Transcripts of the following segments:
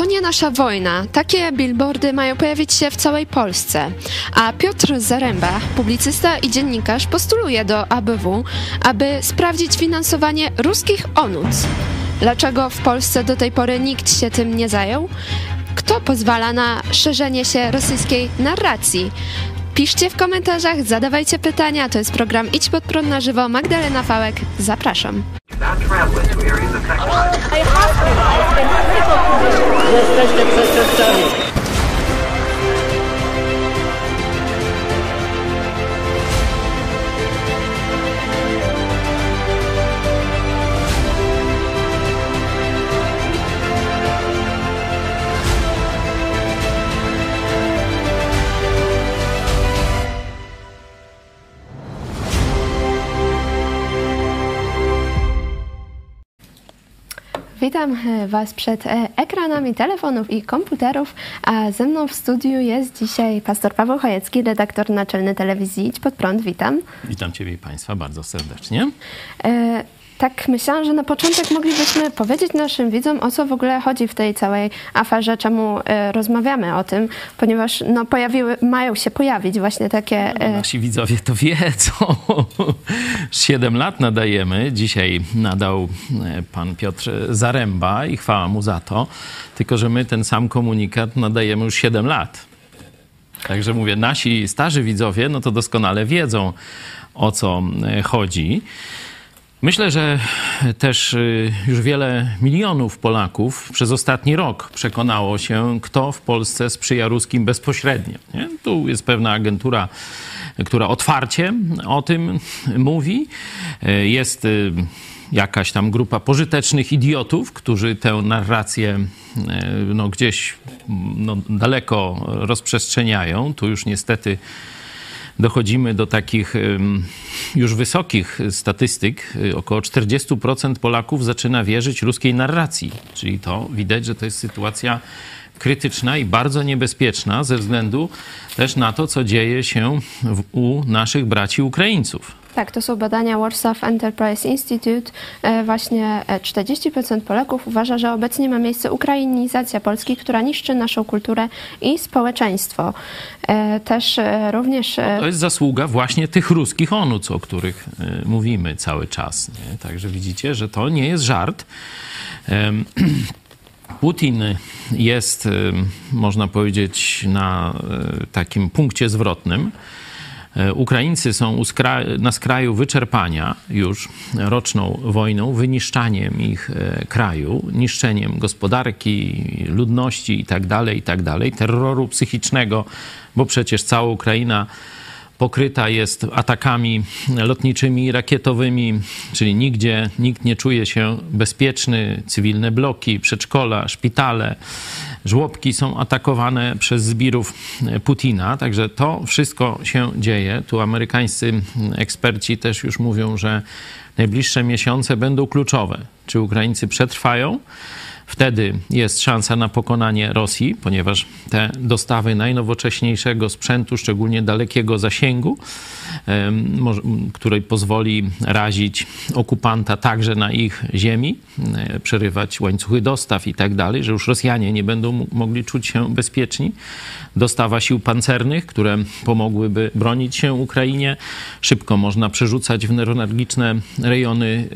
To nie nasza wojna. Takie billboardy mają pojawić się w całej Polsce. A Piotr Zaręba, publicysta i dziennikarz, postuluje do ABW, aby sprawdzić finansowanie ruskich ONUC. Dlaczego w Polsce do tej pory nikt się tym nie zajął? Kto pozwala na szerzenie się rosyjskiej narracji? Piszcie w komentarzach, zadawajcie pytania. To jest program Idź pod prąd na żywo. Magdalena Fałek, zapraszam. not traveling to areas affected by... A hospital has been critical condition. Jesteście przestraszeni. Witam e, Was przed e, ekranami telefonów i komputerów, a ze mną w studiu jest dzisiaj pastor Paweł Chojecki, redaktor naczelny telewizji Idź Pod Prąd. Witam. Witam Ciebie i Państwa bardzo serdecznie. Tak myślałam, że na początek moglibyśmy powiedzieć naszym widzom, o co w ogóle chodzi w tej całej aferze, czemu e, rozmawiamy o tym, ponieważ no, pojawiły, mają się pojawić właśnie takie... E, Nasi widzowie to wiedzą. Siedem lat nadajemy. Dzisiaj nadał e, pan Piotr Zaręba i chwała mu za to. Tylko, że my ten sam komunikat nadajemy już siedem lat. Także mówię, nasi starzy widzowie, no to doskonale wiedzą, o co chodzi. Myślę, że też y, już wiele milionów Polaków przez ostatni rok przekonało się, kto w Polsce sprzyja ruskim bezpośrednio. Nie? Tu jest pewna agentura, która otwarcie o tym mówi. Y, jest y, jakaś tam grupa pożytecznych idiotów, którzy tę narrację no, gdzieś no, daleko rozprzestrzeniają. Tu już niestety dochodzimy do takich już wysokich statystyk. Około 40% Polaków zaczyna wierzyć ruskiej narracji. Czyli to widać, że to jest sytuacja krytyczna i bardzo niebezpieczna ze względu też na to, co dzieje się w, u naszych braci Ukraińców. Tak, to są badania Warsaw Enterprise Institute. E, właśnie 40% Polaków uważa, że obecnie ma miejsce ukrainizacja Polski, która niszczy naszą kulturę i społeczeństwo. E, też e, również... To jest zasługa właśnie tych ruskich onuc, o których mówimy cały czas. Nie? Także widzicie, że to nie jest żart. Putin jest, można powiedzieć, na takim punkcie zwrotnym. E, Ukraińcy są na skraju wyczerpania już roczną wojną, wyniszczaniem ich e, kraju, niszczeniem gospodarki, ludności itd., tak itd., tak terroru psychicznego, bo przecież cała Ukraina pokryta jest atakami lotniczymi rakietowymi, czyli nigdzie nikt nie czuje się bezpieczny. Cywilne bloki, przedszkola, szpitale, żłobki są atakowane przez zbirów Putina. Także to wszystko się dzieje. Tu amerykańscy eksperci też już mówią, że najbliższe miesiące będą kluczowe. Czy Ukraińcy przetrwają? Wtedy jest szansa na pokonanie Rosji, ponieważ te dostawy najnowocześniejszego sprzętu, szczególnie dalekiego zasięgu, który pozwoli razić okupanta także na ich ziemi, przerywać łańcuchy dostaw i tak dalej, że już Rosjanie nie będą mogli czuć się bezpieczni. Dostawa sił pancernych, które pomogłyby bronić się Ukrainie. Szybko można przerzucać w newralgiczne rejony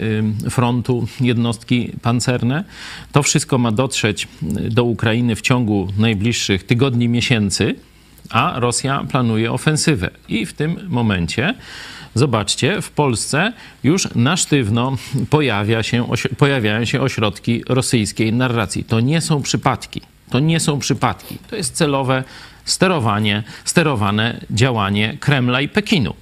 frontu jednostki pancerne. To wszystko ma dotrzeć do Ukrainy w ciągu najbliższych tygodni, miesięcy a Rosja planuje ofensywę. I w tym momencie, zobaczcie, w Polsce już na sztywno pojawia się, pojawiają się ośrodki rosyjskiej narracji. To nie są przypadki. To nie są przypadki. To jest celowe sterowanie, sterowane działanie Kremla i Pekinu.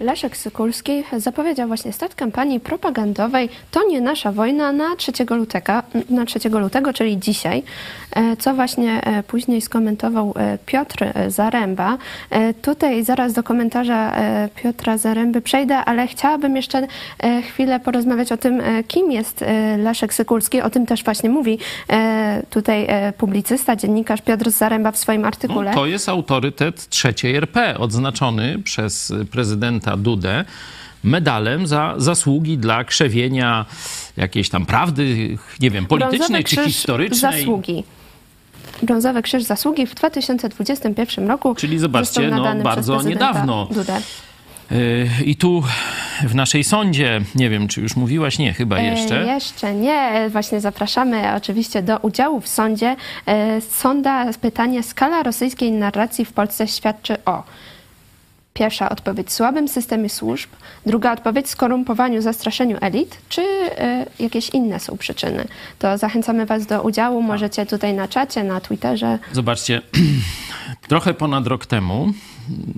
Leszek Sykulski zapowiedział właśnie start kampanii propagandowej To nie nasza wojna na 3 lutego, na 3 lutego czyli dzisiaj, e, co właśnie e, później skomentował e, Piotr Zaręba. Tutaj zaraz do komentarza Piotra Zaręby przejdę, ale chciałabym jeszcze chwilę porozmawiać o tym, kim jest Leszek Sykulski. O tym też właśnie mówi tutaj publicysta, dziennikarz Piotr Zaręba w swoim artykule. No, to jest autorytet trzeciej RP, odznaczony przez prezydenta prezydenta Dudę medalem za zasługi dla krzewienia jakiejś tam prawdy, nie wiem, politycznej czy historycznej. Zasługi. Brązowy Krzyż Zasługi w 2021 roku. Czyli zobaczcie, no, bardzo niedawno. Dudę. I tu w naszej sądzie, nie wiem, czy już mówiłaś, nie, chyba jeszcze. E, jeszcze nie. Właśnie zapraszamy oczywiście do udziału w sądzie. E, sonda pytanie, skala rosyjskiej narracji w Polsce świadczy o Pierwsza odpowiedź słabym systemie służb, druga odpowiedź skorumpowaniu, zastraszeniu elit, czy y, jakieś inne są przyczyny. To zachęcamy Was do udziału. Możecie tutaj na czacie, na Twitterze. Zobaczcie, trochę ponad rok temu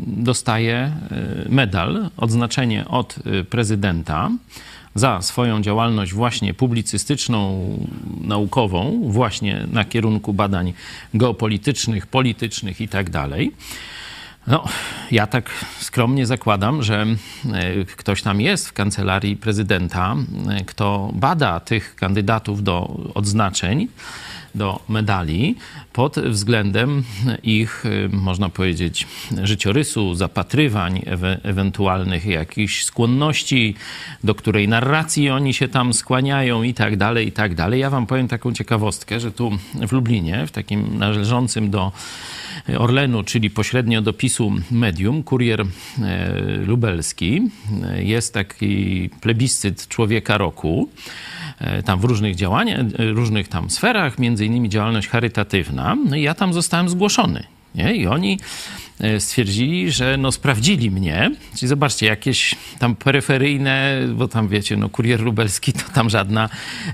dostaje e, medal, odznaczenie od e, prezydenta za swoją działalność właśnie publicystyczną, naukową, właśnie na kierunku badań geopolitycznych, politycznych i tak. No, ja tak skromnie zakładam, że e, ktoś tam jest w kancelarii prezydenta, kto bada tych kandydatów do odznaczeń do medali pod względem ich, y, można powiedzieć, życiorysu, zapatrywań, ewe, ewentualnych jakichś skłonności, do której narracji oni się tam skłaniają i tak dalej, i tak dalej. Ja wam powiem taką ciekawostkę, że tu w Lublinie, w takim należącym do Orlenu, czyli pośrednio do PiSu medium, kurier e, lubelski, e, jest taki plebiscyt człowieka roku. E, tam w różnych działaniach, e, różnych tam sferach, między innymi działalność charytatywna. No i ja tam zostałem zgłoszony. Nie? I oni stwierdzili, że no sprawdzili mnie. Czyli zobaczcie, jakieś tam peryferyjne, bo tam wiecie, no kurier lubelski to tam żadna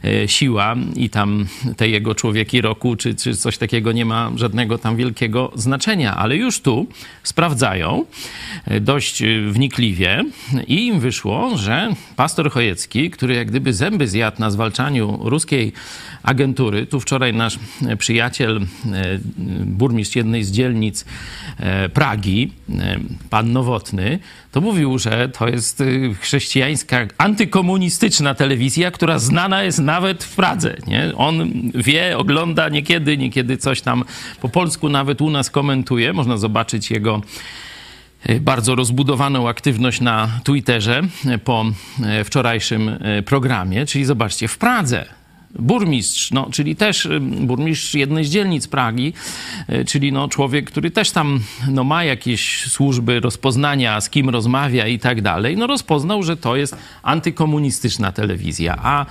e, siła i tam te jego człowieki roku czy, czy coś takiego nie ma żadnego tam wielkiego znaczenia, ale już tu sprawdzają e, dość wnikliwie i im wyszło, że pastor Chojecki, który jak gdyby zęby zjadł na zwalczaniu ruskiej agentury, tu wczoraj nasz przyjaciel, burmistrz jednej z dzielnic Pragi, e, pan Nowotny, to mówił, że to jest e, chrześcijańska, antykomunistyczna telewizja, która znana jest nawet w Pradze. Nie? On wie, ogląda niekiedy, niekiedy coś tam po polsku nawet u nas komentuje. Można zobaczyć jego e, bardzo rozbudowaną aktywność na Twitterze po wczorajszym programie. Czyli zobaczcie, w Pradze burmistrz, no, czyli też burmistrz jednej z dzielnic Pragi, e, czyli no, człowiek, który też tam no, ma jakieś służby rozpoznania, z kim rozmawia i tak dalej, no rozpoznał, że to jest antykomunistyczna telewizja, a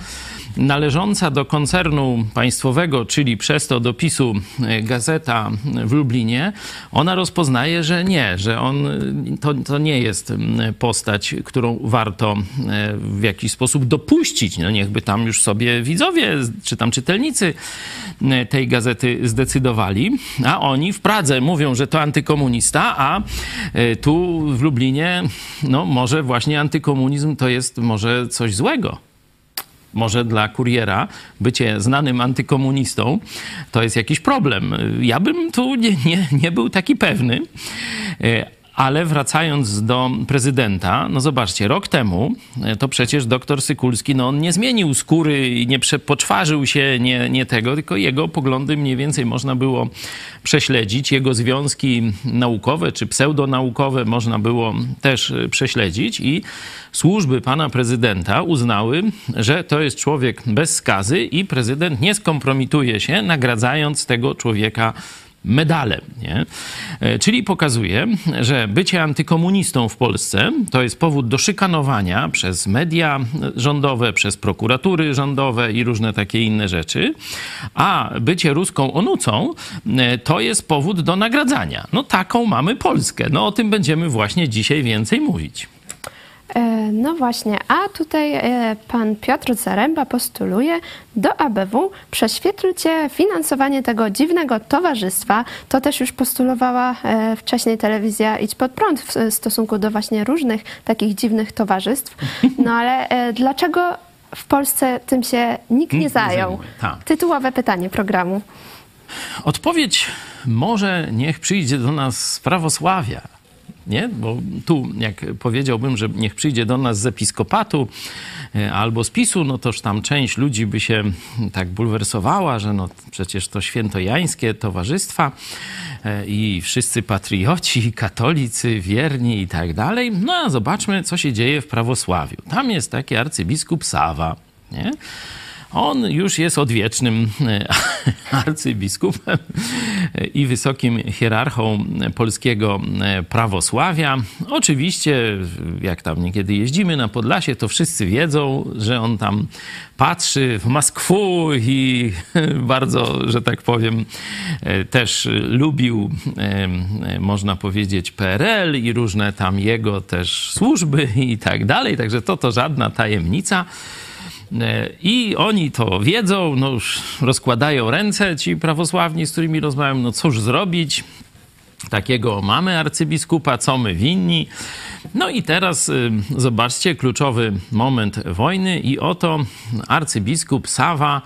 należąca do koncernu państwowego, czyli przez to do PiSu e, gazeta w Lublinie, ona rozpoznaje, że nie, że on, to, to nie jest postać, którą warto e, w jakiś sposób dopuścić. No niechby tam już sobie widzowie, czy tam czytelnicy e, tej gazety zdecydowali, a oni w Pradze mówią, że to antykomunista, a tu w Lublinie, no może właśnie antykomunizm to jest może coś złego może dla kuriera bycie znanym antykomunistą to jest jakiś problem. Ja bym tu nie, nie, nie był taki pewny. Ale wracając do prezydenta, no zobaczcie, rok temu e, to przecież doktor Sykulski, no on nie zmienił skóry i nie poczwarzył się, nie, nie tego, tylko jego poglądy mniej więcej można było prześledzić. Jego związki naukowe czy pseudonaukowe można było też e, prześledzić i służby pana prezydenta uznały, że to jest człowiek bez skazy i prezydent nie skompromituje się, nagradzając tego człowieka medalem. Nie? E, czyli pokazuje, że bycie antykomunistą w Polsce to jest powód do szykanowania przez media rządowe, przez prokuratury rządowe i różne takie inne rzeczy, a bycie ruską onucą e, to jest powód do nagradzania. No taką mamy Polskę. No o tym będziemy właśnie dzisiaj więcej mówić. E, no właśnie, a tutaj e, pan Piotr Zaręba postuluje do ABW prześwietlcie finansowanie tego dziwnego towarzystwa. To też już postulowała e, wcześniej telewizja Idź Pod Prąd w stosunku do właśnie różnych takich dziwnych towarzystw. No ale dlaczego w Polsce tym się nikt nie zajął? Tak. Tytułowe pytanie programu. Odpowiedź może niech przyjdzie do nas z prawosławia nie? Bo tu, jak powiedziałbym, że niech przyjdzie do nas z episkopatu e, albo z PiSu, no toż tam część ludzi by się tak bulwersowała, że no przecież to świętojańskie towarzystwa e, i wszyscy patrioci, katolicy, wierni i tak dalej. No a zobaczmy, co się dzieje w prawosławiu. Tam jest taki arcybiskup Sawa, nie? On już jest odwiecznym e, arcybiskupem i wysokim hierarchą polskiego e, prawosławia. Oczywiście, jak tam niekiedy jeździmy na Podlasie, to wszyscy wiedzą, że on tam patrzy w Moskwu i bardzo, że tak powiem, e, też lubił, można powiedzieć, PRL i różne tam jego też służby i tak dalej. Także to to żadna tajemnica. I oni to wiedzą, no już rozkładają ręce ci prawosławni, z którymi rozmawiam, no cóż zrobić. Takiego mamy arcybiskupa, co my winni. No i teraz y, zobaczcie kluczowy moment wojny i oto arcybiskup Sawa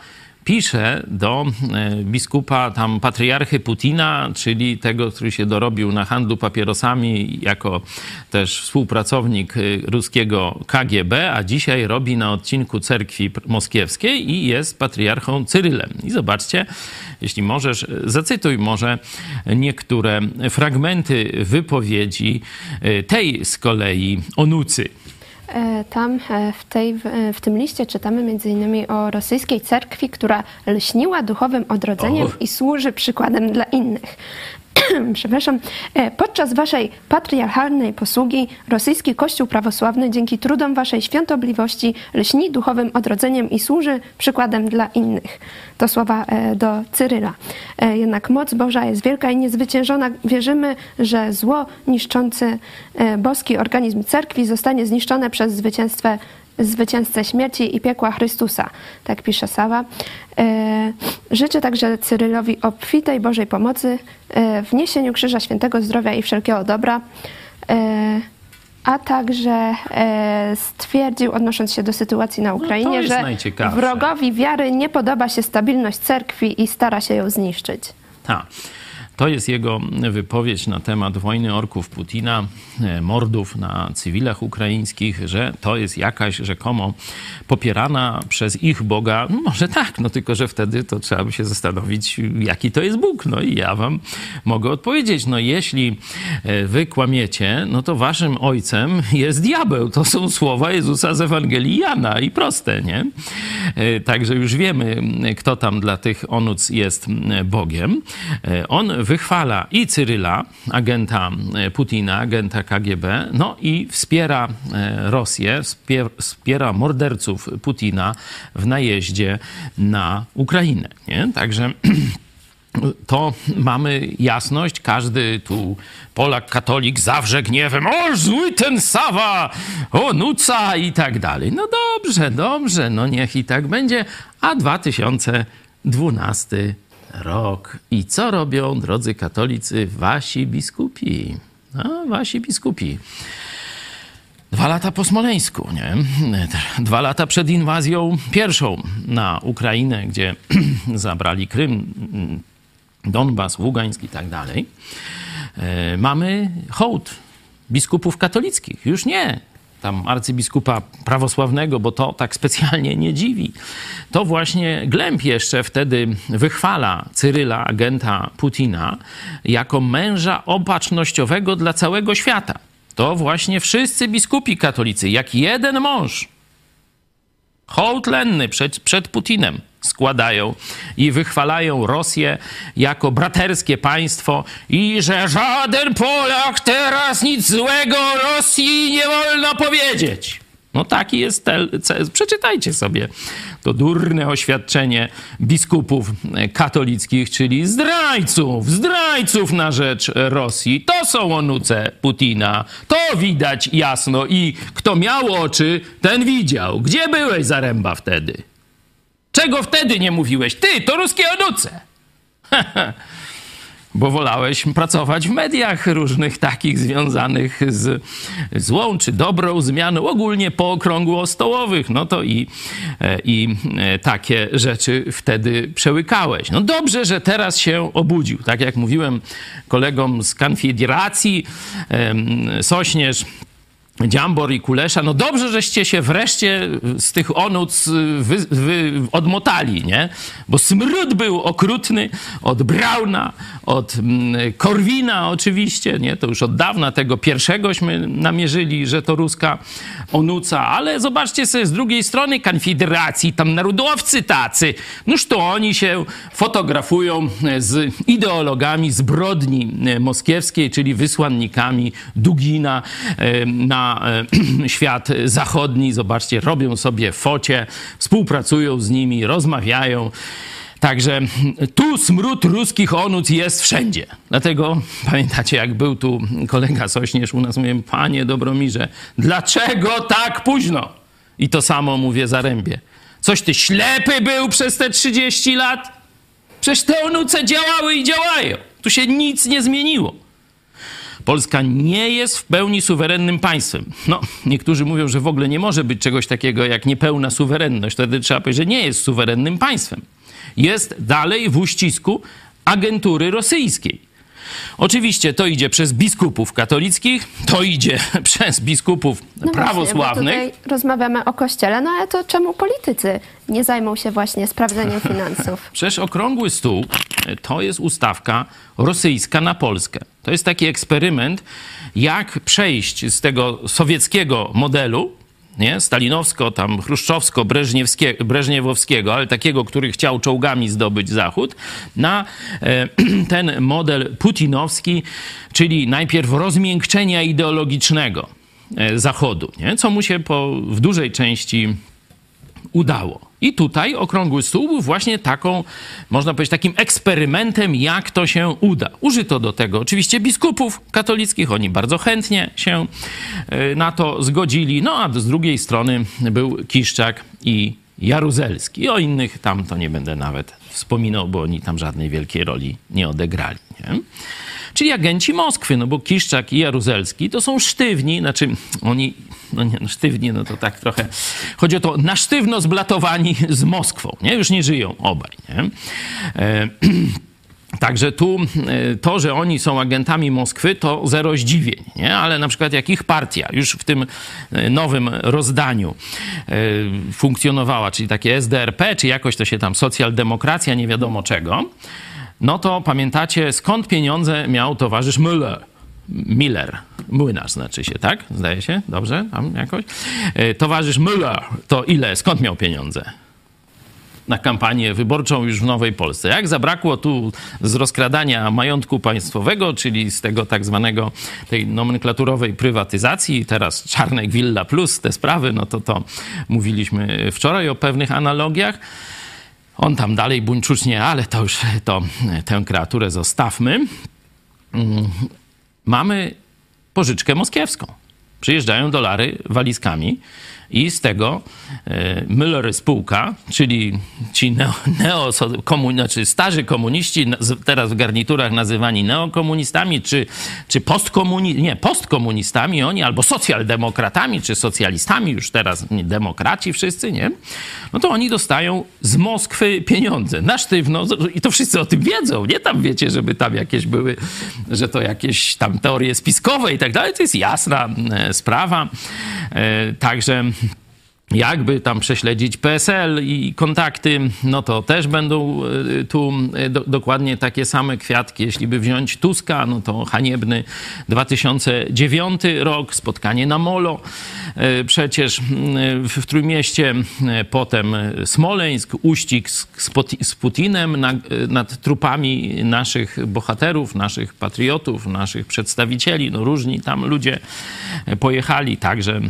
pisze do e, biskupa tam patriarchy Putina, czyli tego, który się dorobił na handlu papierosami jako też współpracownik e, ruskiego KGB, a dzisiaj robi na odcinku cerkwi moskiewskiej i jest patriarchą Cyrylem. I zobaczcie, jeśli możesz, zacytuj może niektóre fragmenty wypowiedzi e, tej z kolei onucy. E, tam e, w, tej, e, w tym liście czytamy m.in. o rosyjskiej cerkwi, która lśniła duchowym odrodzeniem oh. i służy przykładem dla innych. przepraszam, e, podczas waszej patriarchalnej posługi rosyjski Kościół prawosławny dzięki trudom waszej świątobliwości lśni duchowym odrodzeniem i służy przykładem dla innych. To słowa e, do Cyryla. E, jednak moc Boża jest wielka i niezwyciężona. Wierzymy, że zło niszczący boski organizm cerkwi zostanie zniszczone przez zwycięstwo zwycięzcę śmierci i piekła Chrystusa. Tak pisze Sawa. E, życzę także Cyrylowi obfitej Bożej pomocy e, w niesieniu Krzyża Świętego zdrowia i wszelkiego dobra e, a także stwierdził, odnosząc się do sytuacji na no Ukrainie, no że wrogowi wiary nie podoba się stabilność cerkwi i stara się ją zniszczyć. Tak. To jest jego wypowiedź na temat wojny orków Putina, e, mordów na cywilach ukraińskich, że to jest jakaś rzekomo popierana przez ich Boga. No może tak, no tylko, że wtedy to trzeba by się zastanowić, jaki to jest Bóg. No i ja wam mogę odpowiedzieć, no jeśli e, wy kłamiecie, no to waszym ojcem jest diabeł. To są słowa Jezusa z Ewangelii Jana i proste, nie? E, także już wiemy, kto tam dla tych onuc jest Bogiem. On wychwala i Cyryla, agenta e, Putina, agenta KGB, no i wspiera e, Rosję, wspiera morderców Putina w najeździe na Ukrainę. Nie? Także to mamy jasność. Każdy tu Polak, katolik zawrze gniewem. O, zły ten Sawa! O, nuca! I tak dalej. No dobrze, dobrze, no niech i tak będzie. A 2012 rok. I co robią, drodzy katolicy, wasi biskupi? No, wasi biskupi. Dwa lata po Smoleńsku, nie? Dwa lata przed inwazją pierwszą na Ukrainę, gdzie zabrali Krym, Donbas, Ługańsk i tak dalej. E, mamy hołd biskupów katolickich. Już nie tam arcybiskupa prawosławnego, bo to tak specjalnie nie dziwi. To właśnie Glemp jeszcze wtedy wychwala Cyryla, agenta Putina, jako męża opatrznościowego dla całego świata. To właśnie wszyscy biskupi katolicy, jak jeden mąż, hołd lenny przed, przed Putinem składają i wychwalają Rosję jako braterskie państwo i że żaden Polak teraz nic złego Rosji nie wolno powiedzieć. No taki jest cel. Przeczytajcie sobie to durne oświadczenie biskupów katolickich, czyli zdrajców, zdrajców na rzecz Rosji. To są onuce Putina. To widać jasno i kto miał oczy, ten widział. Gdzie byłeś, Zaręba, wtedy? Czego wtedy nie mówiłeś? Ty, to ruskie onuce! Bo wolałeś pracować w mediach różnych takich związanych z złą czy dobrą zmianą, ogólnie po okrągłostołowych. No to i, e, i e, takie rzeczy wtedy przełykałeś. No dobrze, że teraz się obudził. Tak jak mówiłem kolegom z Konfederacji, Sośnierz Dziambor i Kulesza, no dobrze, żeście się wreszcie z tych onuc wy, wy, odmotali, nie? Bo smród był okrutny od Brauna, od mm, Korwina oczywiście, nie? To już od dawna tego pierwszegośmy namierzyli, że to ruska onuca, ale zobaczcie sobie z drugiej strony Konfederacji, tam narodowcy tacy, noż to oni się fotografują z ideologami zbrodni moskiewskiej, czyli wysłannikami Dugina na świat zachodni. Zobaczcie, robią sobie focie, współpracują z nimi, rozmawiają. Także tu smród ruskich onuc jest wszędzie. Dlatego pamiętacie, jak był tu kolega Sośnierz u nas, mówię, panie Dobromirze, dlaczego tak późno? I to samo mówię Zarębie. Coś ty ślepy był przez te 30 lat? Przecież te onuce działały i działają. Tu się nic nie zmieniło. Polska nie jest w pełni suwerennym państwem. No, niektórzy mówią, że w ogóle nie może być czegoś takiego jak niepełna suwerenność. Wtedy trzeba powiedzieć, że nie jest suwerennym państwem. Jest dalej w uścisku agentury rosyjskiej. Oczywiście to idzie przez biskupów katolickich, to idzie przez biskupów no prawosławnych. Właśnie, tutaj rozmawiamy o kościele, no ale to czemu politycy nie zajmą się właśnie sprawdzeniem finansów? Przecież okrągły stół to jest ustawka rosyjska na Polskę. To jest taki eksperyment, jak przejść z tego sowieckiego modelu, nie? stalinowsko, tam chruszczowsko, breżniewowskiego, ale takiego, który chciał czołgami zdobyć Zachód, na e, ten model putinowski, czyli najpierw rozmiękczenia ideologicznego e, Zachodu, nie? co mu się po, w dużej części udało. I tutaj okrągły stół był właśnie taką, można powiedzieć, takim eksperymentem, jak to się uda. Użyto do tego oczywiście biskupów katolickich, oni bardzo chętnie się e, na to zgodzili. No a z drugiej strony był Kiszczak i Jaruzelski. O innych tam to nie będę nawet wspominał, bo oni tam żadnej wielkiej roli nie odegrali. Nie? Czyli agenci Moskwy, no bo Kiszczak i Jaruzelski to są sztywni, znaczy oni, no nie, no sztywni, no to tak trochę, chodzi o to, na sztywno zblatowani z Moskwą, nie? Już nie żyją obaj, nie? E, Także tu e, to, że oni są agentami Moskwy, to zero zdziwień, nie? ale na przykład jak ich partia już w tym e, nowym rozdaniu e, funkcjonowała, czyli takie SDRP, czy jakoś to się tam socjaldemokracja, nie wiadomo czego, no to pamiętacie, skąd pieniądze miał towarzysz Müller? Miller, młynarz znaczy się, tak? Zdaje się? Dobrze? Tam jakoś? E, towarzysz Müller to ile? Skąd miał pieniądze? na kampanię wyborczą już w Nowej Polsce. Jak zabrakło tu z rozkradania majątku państwowego, czyli z tego tak zwanego tej nomenklaturowej prywatyzacji, teraz Czarnek Villa Plus, te sprawy, no to to mówiliśmy wczoraj o pewnych analogiach. On tam dalej buńczucznie, ale to już to, tę kreaturę zostawmy. Mm, mamy pożyczkę moskiewską. Przyjeżdżają dolary walizkami i z tego e, Müller spółka, czyli ci neo, neo komun, znaczy starzy komuniści, teraz w garniturach nazywani neokomunistami, czy, czy postkomuni, nie, postkomunistami oni, albo socjaldemokratami, czy socjalistami, już teraz demokraci wszyscy, nie? No to oni dostają z Moskwy pieniądze na sztywno i to wszyscy o tym wiedzą, nie tam wiecie, żeby tam jakieś były, że to jakieś tam teorie spiskowe i tak dalej, to jest jasna e, sprawa. E, także jakby tam prześledzić PSL i kontakty, no to też będą e, tu e, do, dokładnie takie same kwiatki. Jeśli by wziąć Tuska, no to haniebny 2009 rok, spotkanie na Molo, e, przecież w Trójmieście, potem Smoleńsk, uścisk z Putinem nad trupami naszych bohaterów, naszych patriotów, naszych przedstawicieli. No różni tam ludzie pojechali, także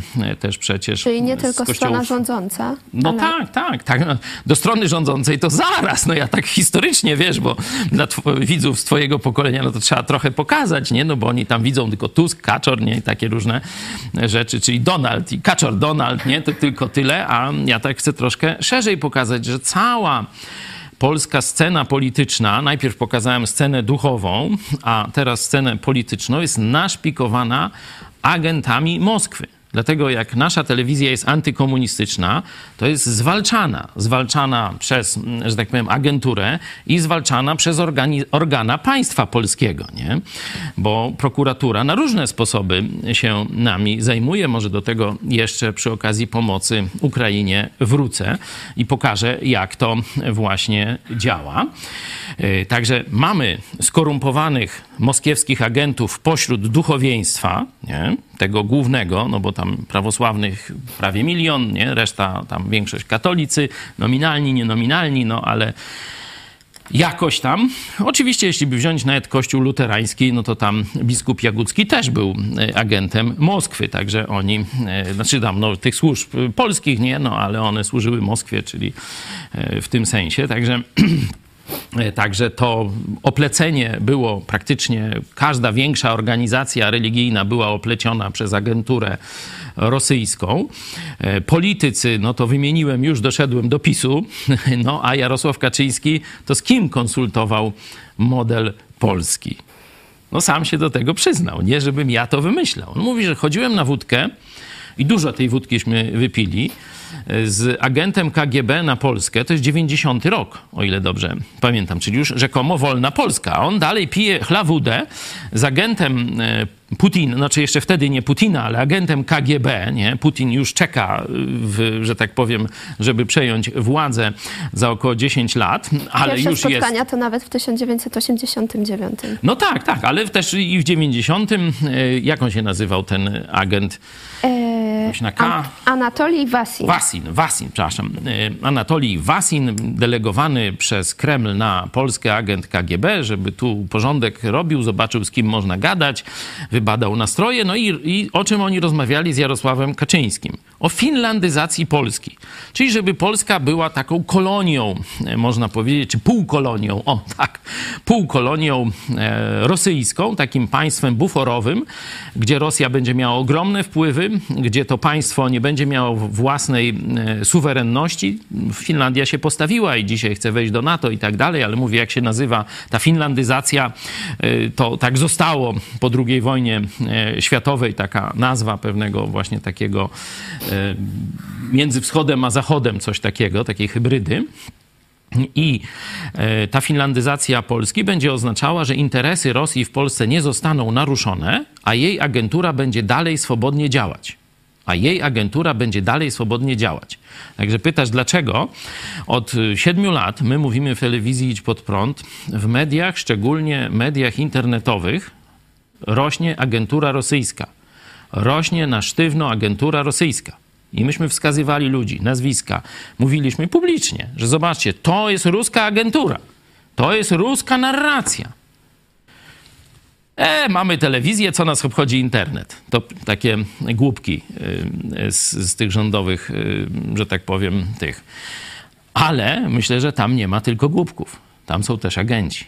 też przecież Czyli nie tylko strona rządząca. No ale... tak, tak, tak. No, do strony rządzącej to zaraz. No ja tak historycznie, wiesz, bo dla widzów z twojego pokolenia, no to trzeba trochę pokazać, nie? No bo oni tam widzą tylko Tusk, Kaczor, nie? I takie różne rzeczy, czyli Donald i Kaczor Donald, nie? To tylko tyle, a ja tak chcę troszkę szerzej pokazać, że cała polska scena polityczna, najpierw pokazałem scenę duchową, a teraz scenę polityczną, jest naszpikowana agentami Moskwy. Dlatego jak nasza telewizja jest antykomunistyczna, to jest zwalczana. Zwalczana przez, że tak powiem, agenturę i zwalczana przez organi- organa państwa polskiego, nie? Bo prokuratura na różne sposoby się nami zajmuje. Może do tego jeszcze przy okazji pomocy Ukrainie wrócę i pokażę, jak to właśnie działa. Yy, także mamy skorumpowanych moskiewskich agentów pośród duchowieństwa, nie? Tego głównego, no bo tam prawosławnych prawie milion, nie? reszta tam większość katolicy, nominalni, nienominalni, no ale jakoś tam. Oczywiście, jeśli by wziąć nawet kościół luterański, no to tam biskup Jagucki też był e, agentem Moskwy, także oni, e, znaczy tam no, tych służb polskich nie, no ale one służyły Moskwie, czyli e, w tym sensie, także Także to oplecenie było praktycznie, każda większa organizacja religijna była opleciona przez agenturę rosyjską. Politycy, no to wymieniłem już, doszedłem do PiSu, no a Jarosław Kaczyński to z kim konsultował model polski? No sam się do tego przyznał, nie żebym ja to wymyślał. On mówi, że chodziłem na wódkę i dużo tej wódkiśmy wypili, z agentem KGB na Polskę, to jest 90 rok, o ile dobrze pamiętam, czyli już rzekomo wolna Polska. A on dalej pije chlawudę z agentem e, Putin, znaczy jeszcze wtedy nie Putina, ale agentem KGB, nie? Putin już czeka, w, że tak powiem, żeby przejąć władzę za około 10 lat, ale Pierwsze już spotkania jest... to nawet w 1989. No tak, tak, ale też i w 90. e, Jak on się nazywał, ten agent? Jakoś na K? An- Anatolij Wasin. Wasin, Wasin, przepraszam. E, Anatolij Wasin, delegowany przez Kreml na Polskę agent KGB, żeby tu porządek robił, zobaczył z kim można gadać, wybadał nastroje. No i, i o czym oni rozmawiali z Jarosławem Kaczyńskim? O finlandyzacji Polski. Czyli żeby Polska była taką kolonią, e, można powiedzieć, czy półkolonią, o tak, półkolonią e, rosyjską, takim państwem buforowym, gdzie Rosja będzie miała ogromne wpływy, gdzie to państwo nie będzie miało własnej e, suwerenności. Finlandia się postawiła i dzisiaj chce wejść do NATO i tak dalej, ale mówię, jak się nazywa ta finlandyzacja, to tak zostało po II wojnie światowej, taka nazwa pewnego właśnie takiego między wschodem a zachodem, coś takiego, takiej hybrydy. I ta finlandyzacja Polski będzie oznaczała, że interesy Rosji w Polsce nie zostaną naruszone, a jej agentura będzie dalej swobodnie działać a jej agentura będzie dalej swobodnie działać. Także pytasz, dlaczego? Od siedmiu lat my mówimy w telewizji Idź Pod Prąd, w mediach, szczególnie mediach internetowych, rośnie agentura rosyjska. Rośnie na sztywno agentura rosyjska. I myśmy wskazywali ludzi, nazwiska. Mówiliśmy publicznie, że zobaczcie, to jest ruska agentura. To jest ruska narracja. E, mamy telewizję, co nas obchodzi internet. To takie głupki y, z, z tych rządowych, y, że tak powiem, tych. Ale myślę, że tam nie ma tylko głupków. Tam są też agenci.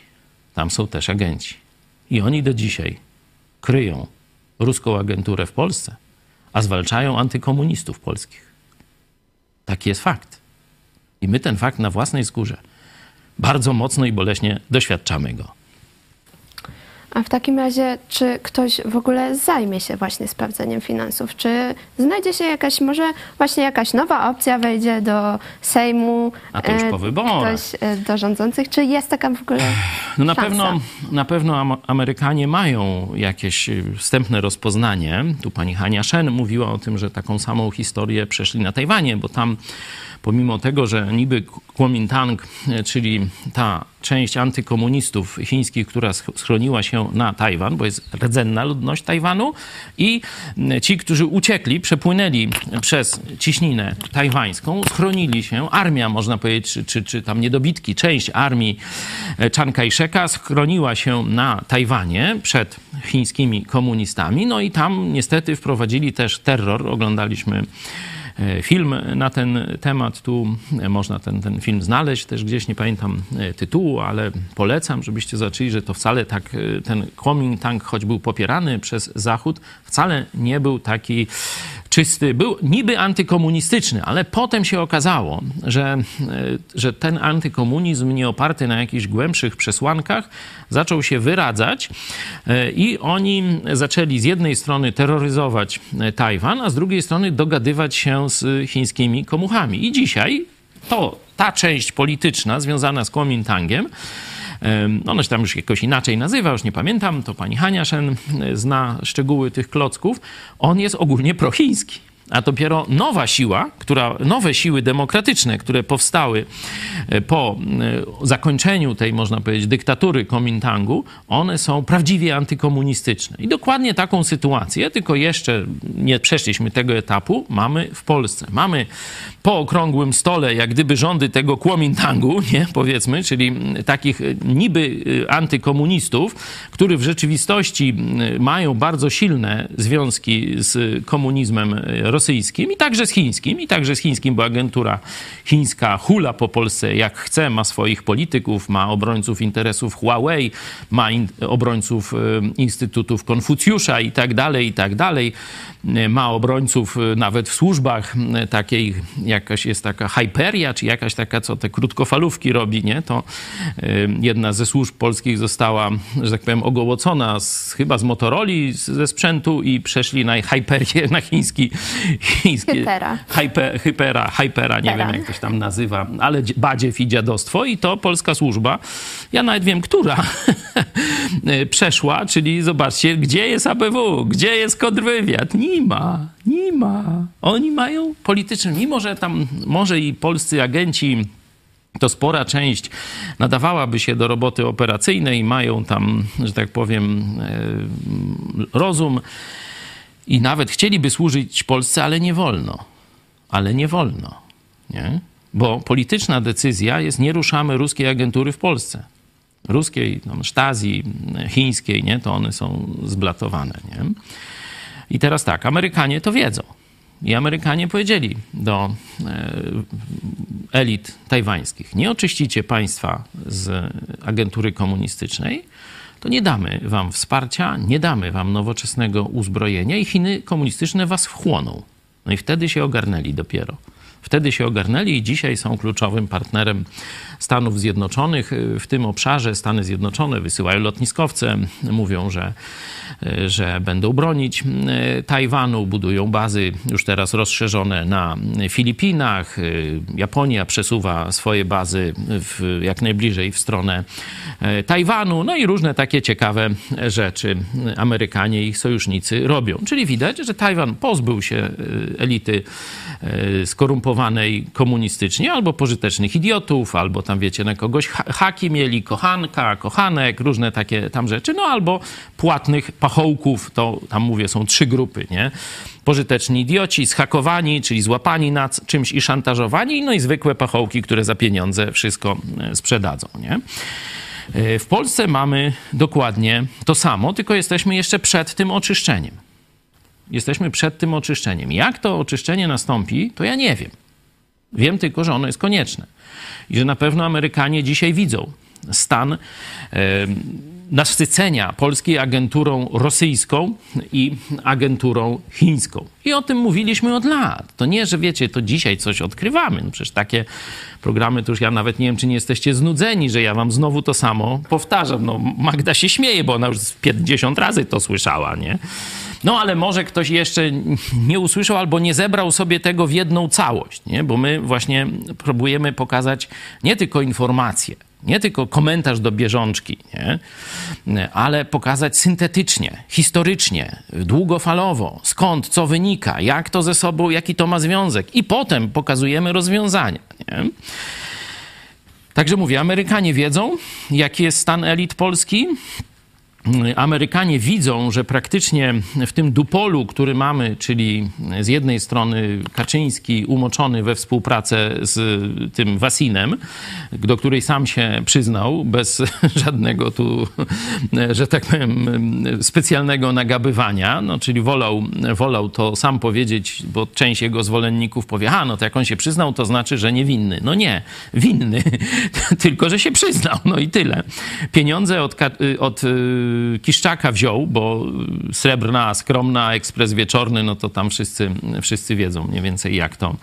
Tam są też agenci. I oni do dzisiaj kryją ruską agenturę w Polsce, a zwalczają antykomunistów polskich. Taki jest fakt. I my ten fakt na własnej skórze bardzo mocno i boleśnie doświadczamy go. A w takim razie, czy ktoś w ogóle zajmie się właśnie sprawdzeniem finansów? Czy znajdzie się jakaś, może właśnie jakaś nowa opcja wejdzie do Sejmu? A to już po wyborach. Ktoś e, do rządzących? Czy jest taka w ogóle No na szansa? pewno, na pewno Amerykanie mają jakieś y, wstępne rozpoznanie. Tu pani Hania Shen mówiła o tym, że taką samą historię przeszli na Tajwanie, bo tam pomimo tego, że niby Kuomintang, e, czyli ta część antykomunistów chińskich, która schroniła się na Tajwan, bo jest rdzenna ludność Tajwanu i ci, którzy uciekli, przepłynęli przez ciśninę tajwańską, schronili się, armia można powiedzieć, czy, czy, czy tam niedobitki, część armii e, Chiang Kai-sheka schroniła się na Tajwanie przed chińskimi komunistami, no i tam niestety wprowadzili też terror, oglądaliśmy film na ten temat. Tu e, można ten, ten film znaleźć też gdzieś, nie pamiętam e, tytułu, ale polecam, żebyście zobaczyli, że to wcale tak ten Kuomintang, choć był popierany przez Zachód, wcale nie był taki czysty, był niby antykomunistyczny, ale potem się okazało, że, e, że ten antykomunizm nie oparty na jakichś głębszych przesłankach zaczął się wyradzać e, i oni zaczęli z jednej strony terroryzować e, Tajwan, a z drugiej strony dogadywać się z chińskimi komuchami. I dzisiaj to ta część polityczna związana z Kuomintangiem ono się tam już jakoś inaczej nazywa, już nie pamiętam, to pani Haniaszen zna szczegóły tych klocków. On jest ogólnie prochiński a dopiero nowa siła, która, nowe siły demokratyczne, które powstały e, po e, zakończeniu tej, można powiedzieć, dyktatury Komintangu, one są prawdziwie antykomunistyczne. I dokładnie taką sytuację, tylko jeszcze nie przeszliśmy tego etapu, mamy w Polsce. Mamy po okrągłym stole, jak gdyby rządy tego Kuomintangu, nie, powiedzmy, czyli takich niby e, antykomunistów, którzy w rzeczywistości mają bardzo silne związki z komunizmem rosyjskim, rosyjskim i także z chińskim, i także z chińskim, bo agentura chińska hula po Polsce jak chce, ma swoich polityków, ma obrońców interesów Huawei, ma in, obrońców y, instytutów Konfucjusza i tak dalej, i tak dalej. Y, ma obrońców y, nawet w służbach takiej, jakaś jest taka Hyperia, czy jakaś taka, co te krótkofalówki robi, nie? To jedna ze służb polskich została, że tak powiem, ogołocona z, chyba z Motoroli, ze sprzętu i przeszli na Hyperię, na chiński. Hypera. Hyper, hypera, hypera, nie wiem jak to się tam nazywa, ale badziew i dziadostwo i to polska służba, ja nawet wiem, która przeszła, czyli zobaczcie, gdzie jest ABW, gdzie jest kontrwywiad? Nie ma, nie ma. Oni mają polityczne, mimo że tam może i polscy agenci to spora część nadawałaby się do roboty operacyjnej, mają tam, że tak powiem, e, rozum, i nawet chcieliby służyć Polsce, ale nie wolno. Ale nie wolno. Nie? Bo polityczna decyzja jest, nie ruszamy ruskiej agentury w Polsce. Ruskiej, no, Stazji, chińskiej, nie? to one są zblatowane. Nie? I teraz tak, Amerykanie to wiedzą. I Amerykanie powiedzieli do e, elit tajwańskich: Nie oczyścicie państwa z agentury komunistycznej, to nie damy wam wsparcia, nie damy wam nowoczesnego uzbrojenia i Chiny komunistyczne was wchłoną. No i wtedy się ogarnęli dopiero. Wtedy się ogarnęli i dzisiaj są kluczowym partnerem Stanów Zjednoczonych w tym obszarze. Stany Zjednoczone wysyłają lotniskowce, mówią, że, że będą bronić e, Tajwanu, budują bazy już teraz rozszerzone na Filipinach. E, Japonia przesuwa swoje bazy w, jak najbliżej w stronę e, Tajwanu. No i różne takie ciekawe rzeczy Amerykanie i ich sojusznicy robią. Czyli widać, że Tajwan pozbył się elity skorumpowanej komunistycznie albo pożytecznych idiotów, albo tam wiecie, na kogoś haki mieli, kochanka, kochanek, różne takie tam rzeczy, no albo płatnych pachołków, to tam mówię, są trzy grupy, nie? Pożyteczni idioci, schakowani, czyli złapani na czymś i szantażowani, no i zwykłe pachołki, które za pieniądze wszystko e, sprzedadzą, nie? E, w Polsce mamy dokładnie to samo, tylko jesteśmy jeszcze przed tym oczyszczeniem. Jesteśmy przed tym oczyszczeniem. Jak to oczyszczenie nastąpi, to ja nie wiem. Wiem tylko, że ono jest konieczne i że na pewno Amerykanie dzisiaj widzą stan nasycenia polskiej agenturą rosyjską i agenturą chińską. I o tym mówiliśmy od lat. To nie, że wiecie, to dzisiaj coś odkrywamy. No przecież takie programy, to już ja nawet nie wiem, czy nie jesteście znudzeni, że ja wam znowu to samo powtarzam. No, Magda się śmieje, bo ona już 50 razy to słyszała, nie? No ale może ktoś jeszcze nie usłyszał albo nie zebrał sobie tego w jedną całość, nie? bo my właśnie próbujemy pokazać nie tylko informacje, nie tylko komentarz do bieżączki, nie? ale pokazać syntetycznie, historycznie, długofalowo, skąd, co wynika, jak to ze sobą, jaki to ma związek. I potem pokazujemy rozwiązania. Nie? Także mówię, Amerykanie wiedzą, jaki jest stan elit Polski. Amerykanie widzą, że praktycznie w tym dupolu, który mamy, czyli z jednej strony Kaczyński umoczony we współpracę z tym Wasinem, do której sam się przyznał, bez żadnego tu, że tak powiem, specjalnego nagabywania, no, czyli wolał, wolał to sam powiedzieć, bo część jego zwolenników powie, a no to jak on się przyznał, to znaczy, że niewinny. No nie, winny, tylko że się przyznał, no i tyle. Pieniądze od, od Kiszczaka wziął, bo Srebrna, Skromna, Ekspres Wieczorny, no to tam wszyscy, wszyscy wiedzą mniej więcej jak to,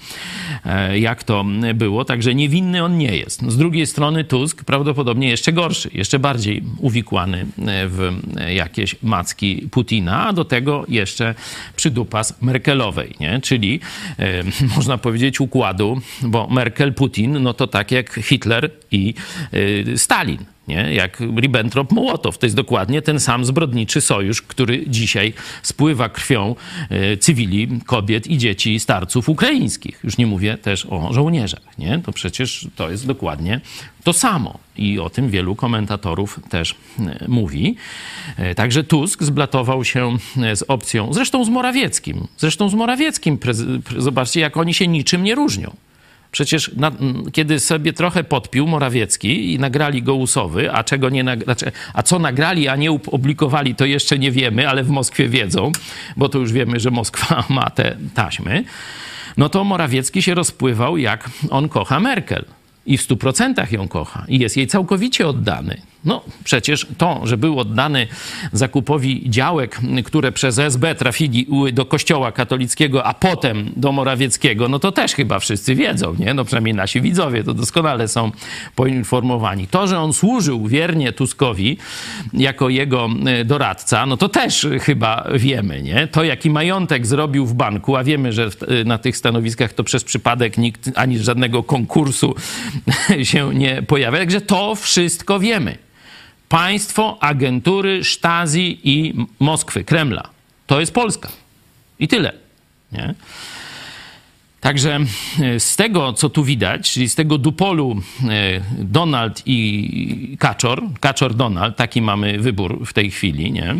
e, jak to było. Także niewinny on nie jest. Z drugiej strony Tusk prawdopodobnie jeszcze gorszy, jeszcze bardziej uwikłany w jakieś macki Putina, a do tego jeszcze przydupas Merkelowej, nie? czyli e, można powiedzieć układu, bo Merkel, Putin, no to tak jak Hitler i e, Stalin nie? jak Ribbentrop-Mołotow. To jest dokładnie ten sam zbrodniczy sojusz, który dzisiaj spływa krwią e, cywili, kobiet i dzieci, starców ukraińskich. Już nie mówię też o żołnierzach. Nie? To przecież to jest dokładnie to samo. I o tym wielu komentatorów też e, mówi. E, także Tusk zblatował się z opcją, zresztą z Morawieckim. Zresztą z Morawieckim, zobaczcie, jak oni się niczym nie różnią. Przecież na, kiedy sobie trochę podpił Morawiecki i nagrali go Usowy, a czego nie znaczy, a co nagrali, a nie opublikowali, to jeszcze nie wiemy, ale w Moskwie wiedzą, bo to już wiemy, że Moskwa ma te taśmy. No to Morawiecki się rozpływał, jak on kocha Merkel i w stu procentach ją kocha i jest jej całkowicie oddany. No przecież to, że był oddany zakupowi działek, które przez SB trafili do kościoła katolickiego, a potem do Morawieckiego, no to też chyba wszyscy wiedzą, nie? No przynajmniej nasi widzowie to doskonale są poinformowani. To, że on służył wiernie Tuskowi jako jego e, doradca, no to też chyba wiemy, nie? To, jaki majątek zrobił w banku, a wiemy, że e, na tych stanowiskach to przez przypadek nikt ani żadnego konkursu się nie pojawia. Także to wszystko wiemy państwo agentury Stasi i Moskwy, Kremla. To jest Polska. I tyle. Nie? Także e, z tego, co tu widać, czyli z tego dupolu e, Donald i Kaczor, Kaczor Donald, taki mamy wybór w tej chwili, nie?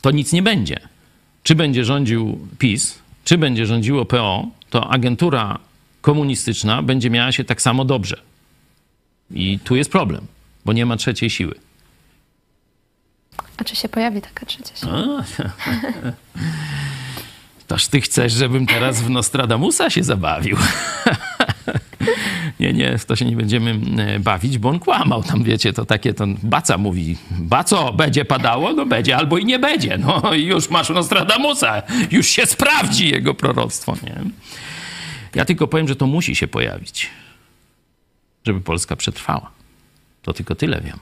to nic nie będzie. Czy będzie rządził PiS, czy będzie rządziło PO, to agentura komunistyczna będzie miała się tak samo dobrze. I tu jest problem bo nie ma trzeciej siły. A czy się pojawi taka trzecia siła? Toż ty chcesz, żebym teraz w Nostradamusa się zabawił. nie, nie, to się nie będziemy e, bawić, bo on kłamał. Tam wiecie, to takie, to Baca mówi, Baco, będzie padało? No będzie, albo i nie będzie. No i już masz Nostradamusa, już się sprawdzi jego proroctwo, nie? Ja tylko powiem, że to musi się pojawić, żeby Polska przetrwała. To tylko tyle wiem.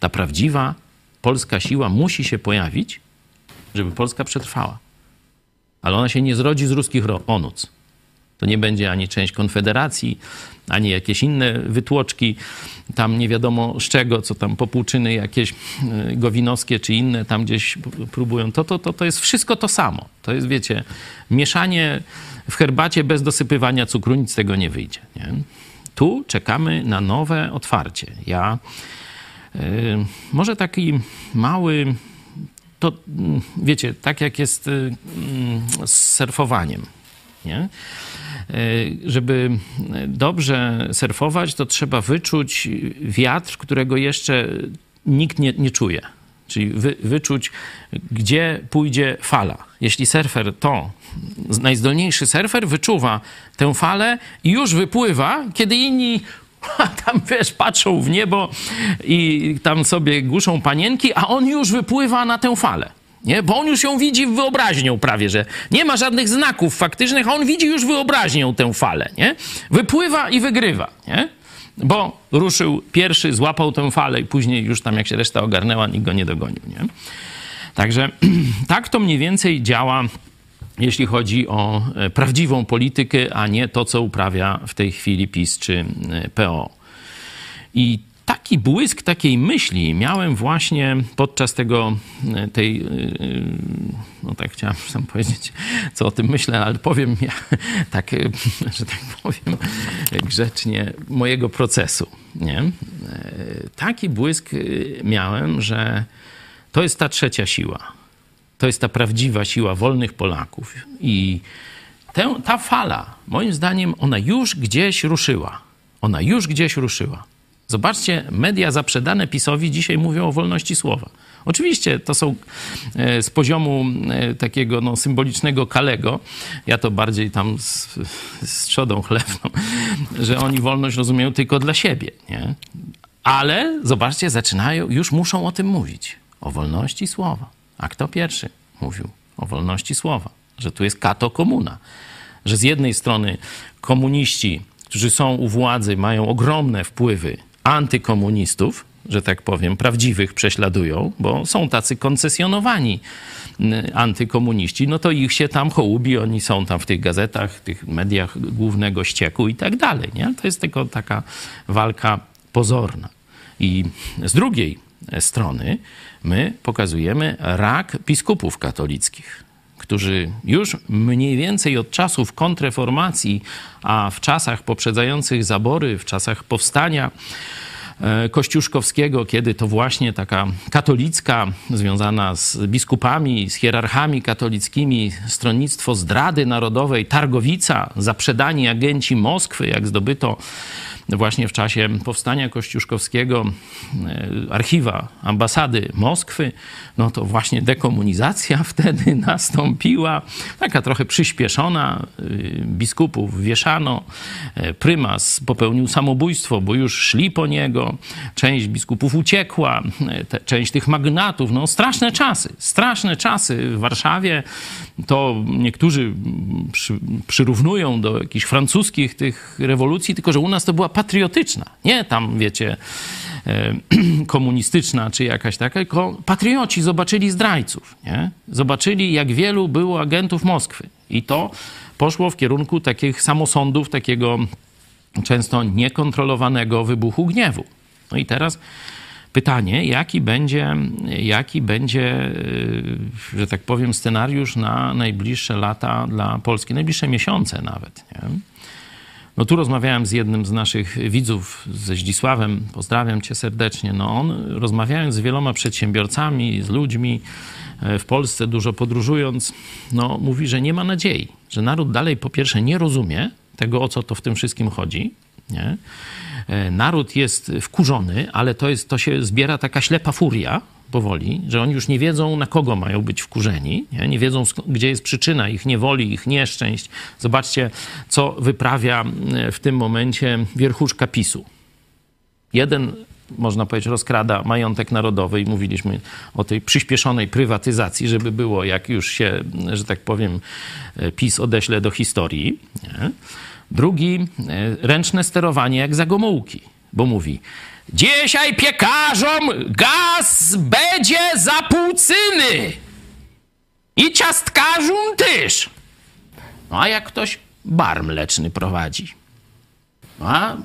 Ta prawdziwa polska siła musi się pojawić, żeby Polska przetrwała. Ale ona się nie zrodzi z ruskich onuc. To nie będzie ani część Konfederacji, ani jakieś inne wytłoczki, tam nie wiadomo z czego, co tam popłuczyny jakieś e, gowinowskie czy inne tam gdzieś próbują. To, to, to, to jest wszystko to samo. To jest, wiecie, mieszanie w herbacie bez dosypywania cukru, nic z tego nie wyjdzie. Nie? Tu czekamy na nowe otwarcie. Ja yy, może taki mały to wiecie, tak jak jest y, z surfowaniem, nie? Y, żeby dobrze surfować, to trzeba wyczuć wiatr, którego jeszcze nikt nie, nie czuje. Czyli wy, wyczuć, gdzie pójdzie fala. Jeśli surfer to, najzdolniejszy surfer wyczuwa tę falę i już wypływa, kiedy inni tam wiesz, patrzą w niebo i tam sobie głuszą panienki, a on już wypływa na tę falę. Nie? Bo on już ją widzi wyobraźnią prawie, że nie ma żadnych znaków faktycznych, a on widzi już wyobraźnią tę falę. Nie? Wypływa i wygrywa. Nie? bo ruszył pierwszy, złapał tę falę i później już tam jak się reszta ogarnęła, nikt go nie dogonił. Nie? Także tak to mniej więcej działa, jeśli chodzi o e, prawdziwą politykę, a nie to, co uprawia w tej chwili PiS czy e, PO. I taki błysk takiej myśli miałem właśnie podczas tego, e, tej, no tak chciałem sam powiedzieć, co o tym myślę, ale powiem ja, tak, że tak powiem grzecznie, mojego procesu. Nie? Taki błysk miałem, że to jest ta trzecia siła. To jest ta prawdziwa siła wolnych Polaków. I ta fala, moim zdaniem, ona już gdzieś ruszyła. Ona już gdzieś ruszyła. Zobaczcie, media zaprzedane PiSowi dzisiaj mówią o wolności słowa. Oczywiście to są e, z poziomu e, takiego no, symbolicznego kalego, ja to bardziej tam z, z trzodą chlewną, że oni wolność rozumieją tylko dla siebie. Nie? Ale zobaczcie, zaczynają, już muszą o tym mówić. O wolności słowa. A kto pierwszy mówił o wolności słowa? Że tu jest kato komuna. Że z jednej strony komuniści, którzy są u władzy, mają ogromne wpływy antykomunistów, że tak powiem, prawdziwych prześladują, bo są tacy koncesjonowani antykomuniści, no to ich się tam hołubi, oni są tam w tych gazetach, tych mediach głównego ścieku i tak dalej, nie? To jest tylko taka walka pozorna. I z drugiej strony my pokazujemy rak biskupów katolickich, którzy już mniej więcej od czasów kontreformacji, a w czasach poprzedzających zabory, w czasach powstania, E, Kościuszkowskiego, kiedy to właśnie taka katolicka, związana z biskupami, z hierarchami katolickimi, stronnictwo zdrady narodowej, Targowica, zaprzedani agenci Moskwy, jak zdobyto właśnie w czasie powstania kościuszkowskiego e, archiwa ambasady Moskwy, no to właśnie dekomunizacja wtedy nastąpiła, taka trochę przyspieszona. E, biskupów wieszano, e, prymas popełnił samobójstwo, bo już szli po niego, część biskupów uciekła, te, część tych magnatów, no straszne czasy, straszne czasy w Warszawie. To niektórzy przy, przyrównują do jakichś francuskich tych rewolucji, tylko że u nas to była patriotyczna. Nie tam, wiecie, e, komunistyczna czy jakaś taka, tylko patrioci zobaczyli zdrajców. Nie? Zobaczyli, jak wielu było agentów Moskwy. I to poszło w kierunku takich samosądów, takiego często niekontrolowanego wybuchu gniewu. No i teraz pytanie, jaki będzie, jaki będzie, e, że tak powiem, scenariusz na najbliższe lata dla Polski, najbliższe miesiące nawet. Nie? No tu rozmawiałem z jednym z naszych widzów, ze Zdzisławem, pozdrawiam cię serdecznie. No on, rozmawiając z wieloma przedsiębiorcami, z ludźmi e, w Polsce, dużo podróżując, no mówi, że nie ma nadziei, że naród dalej po pierwsze nie rozumie tego, o co to w tym wszystkim chodzi, nie? E, naród jest wkurzony, ale to, jest, to się zbiera taka ślepa furia, powoli, że oni już nie wiedzą, na kogo mają być wkurzeni, nie, nie wiedzą, gdzie jest przyczyna ich niewoli, ich nieszczęść. Zobaczcie, co wyprawia w tym momencie wierchuszka PiSu. Jeden można powiedzieć, rozkrada majątek narodowy i mówiliśmy o tej przyspieszonej prywatyzacji, żeby było, jak już się, że tak powiem, e, PiS odeśle do historii. Nie? Drugi, e, ręczne sterowanie jak za Gomułki, bo mówi, Dzisiaj piekarzom gaz będzie za półcyny. I ciastkarzom też. No a jak ktoś bar mleczny prowadzi? No a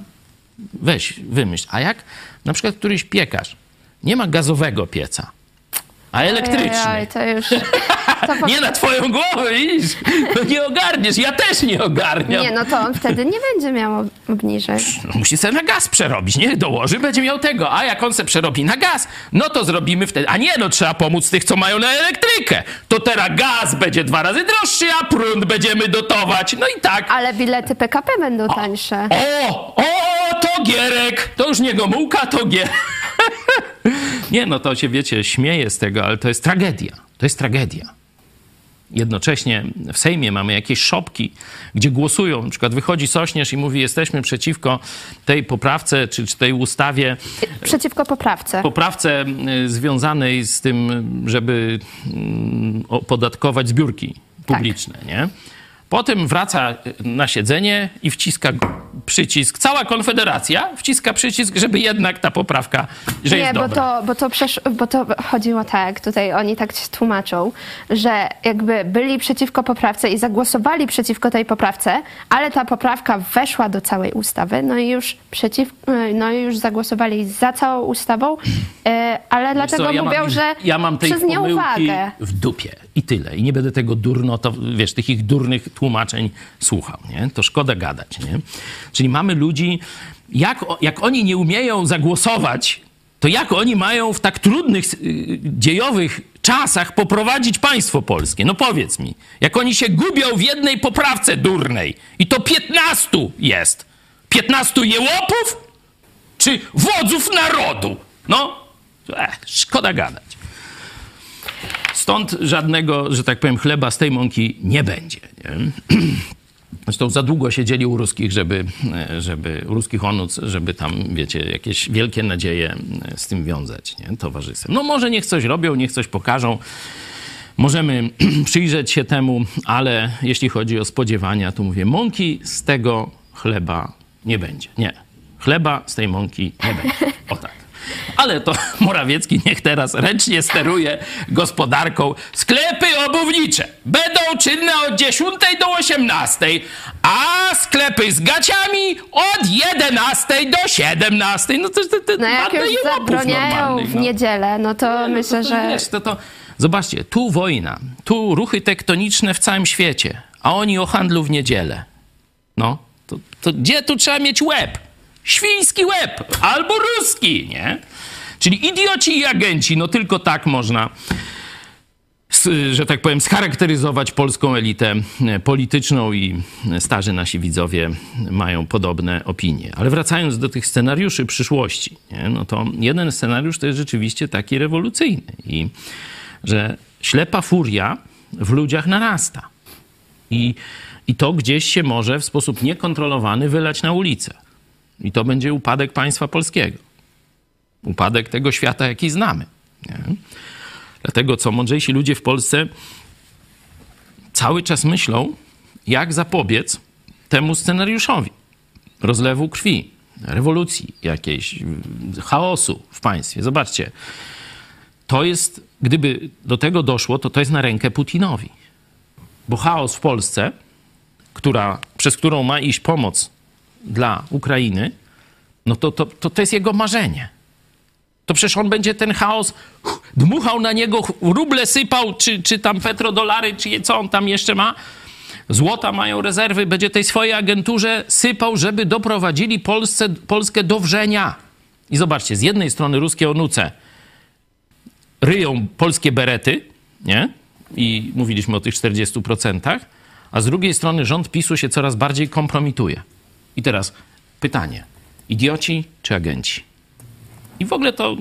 weź, wymyśl. A jak na przykład któryś piekarz nie ma gazowego pieca, a elektryczny. Ojej, to już... To nie na twoją głowę, widzisz? No nie ogarniesz, ja też nie ogarniam. Nie, no to on wtedy nie będzie miał obniżek. No, musi sobie na gaz przerobić, nie? Dołoży, będzie miał tego. A jak on se przerobi na gaz, no to zrobimy wtedy. A nie, no trzeba pomóc tych, co mają na elektrykę. To teraz gaz będzie dwa razy droższy, a prąd będziemy dotować. No i tak. Ale bilety PKP będą tańsze. O, o, to Gierek. To już nie Gomułka, to Gierek. nie, no to się, wiecie, śmieje z tego, ale to jest tragedia. To jest tragedia jednocześnie w Sejmie mamy jakieś szopki, gdzie głosują. Na przykład wychodzi Sośnierz i mówi, jesteśmy przeciwko tej poprawce, czy, czy tej ustawie. Przeciwko poprawce. Poprawce związanej z tym, żeby opodatkować zbiórki publiczne, tak. nie? Potem wraca na siedzenie i wciska przycisk. Cała Konfederacja wciska przycisk, żeby jednak ta poprawka, że Nie, jest bo dobra. to, bo, to przesz- bo to chodziło tak, tutaj oni tak tłumaczą, że jakby byli przeciwko poprawce i zagłosowali przeciwko tej poprawce, ale ta poprawka weszła do całej ustawy, no i już przeciw, no i już zagłosowali za całą ustawą, e, ale Wiesz dlatego co, ja mówią, mam, że ja mam tej przez nieuwagę. w dupie i tyle. I nie będę tego durno, to wiesz, tych ich durnych tłumaczeń słuchał, nie? To szkoda gadać, nie? Czyli mamy ludzi, jak, jak oni nie umieją zagłosować, to jak oni mają w tak trudnych, y, dziejowych czasach poprowadzić państwo polskie? No powiedz mi. Jak oni się gubią w jednej poprawce durnej i to 15 jest. 15 jełopów czy wodzów narodu? No, ech, szkoda gadać. Stąd żadnego, że tak powiem, chleba z tej mąki nie będzie. Nie? Zresztą za długo siedzieli u ruskich, żeby, e, żeby u ruskich onuc, żeby tam, wiecie, jakieś wielkie nadzieje e, z tym wiązać, nie? Towarzystwem. No może niech coś robią, niech coś pokażą. Możemy przyjrzeć się temu, ale jeśli chodzi o spodziewania, to mówię, mąki z tego chleba nie będzie. Nie. Chleba z tej mąki nie będzie. O tak. Ale to Morawiecki niech teraz ręcznie steruje gospodarką. Sklepy obuwnicze będą czynne od 10 do 18, a sklepy z gaciami od 11 do 17. No to, to, to No jak już zabroniają w no. niedzielę, no to Nie, myślę, to, to, że... Wiesz, to, to, zobaczcie, tu wojna, tu ruchy tektoniczne w całym świecie, a oni o handlu w niedzielę. No, to, to gdzie tu trzeba mieć łeb? Świński łeb albo ruski, nie? Czyli idioci i agenci, no tylko tak można że tak powiem, scharakteryzować polską elitę e, polityczną i starzy nasi widzowie mają podobne opinie. Ale wracając do tych scenariuszy przyszłości, nie, no to jeden scenariusz to jest rzeczywiście taki rewolucyjny i że ślepa furia w ludziach narasta. I, I to gdzieś się może w sposób niekontrolowany wylać na ulicę. I to będzie upadek państwa polskiego. Upadek tego świata, jaki znamy. Nie? Dlatego co mądrzejsi ludzie w Polsce cały czas myślą, jak zapobiec temu scenariuszowi rozlewu krwi, rewolucji jakiejś, chaosu w państwie. Zobaczcie, to jest, gdyby do tego doszło, to to jest na rękę Putinowi. Bo chaos w Polsce, która, przez którą ma iść pomoc dla Ukrainy, no to, to, to, to jest jego marzenie to przecież on będzie ten chaos dmuchał na niego, ruble sypał, czy, czy tam petrodolary, czy co on tam jeszcze ma. Złota mają rezerwy, będzie tej swojej agenturze sypał, żeby doprowadzili Polsce, Polskę do wrzenia. I zobaczcie, z jednej strony ruskie onuce ryją polskie berety, nie? I mówiliśmy o tych 40%, a z drugiej strony rząd PiSu się coraz bardziej kompromituje. I teraz pytanie: idioci czy agenci? I w ogóle to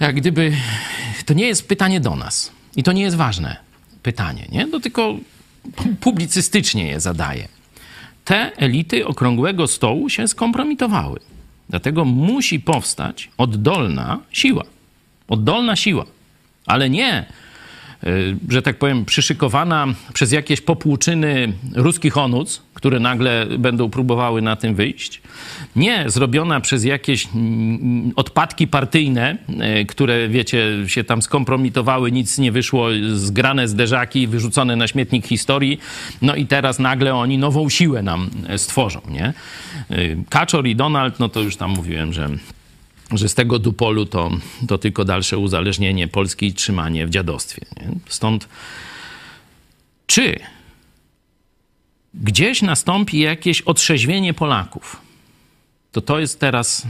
jak gdyby to nie jest pytanie do nas. I to nie jest ważne pytanie, nie? To tylko publicystycznie je zadaję. Te elity okrągłego stołu się skompromitowały. Dlatego musi powstać oddolna siła. Oddolna siła. Ale nie, że tak powiem, przyszykowana przez jakieś popłuczyny ruskich onuc, które nagle będą próbowały na tym wyjść. Nie zrobiona przez jakieś odpadki partyjne, y, które, wiecie, się tam skompromitowały, nic nie wyszło, zgrane zderzaki, wyrzucone na śmietnik historii. No i teraz nagle oni nową siłę nam y, stworzą, nie? Kaczor i Donald, no to już tam mówiłem, że że z tego dupolu to, to tylko dalsze uzależnienie Polski i trzymanie w dziadostwie. Nie? Stąd czy gdzieś nastąpi jakieś otrzeźwienie Polaków? To to jest teraz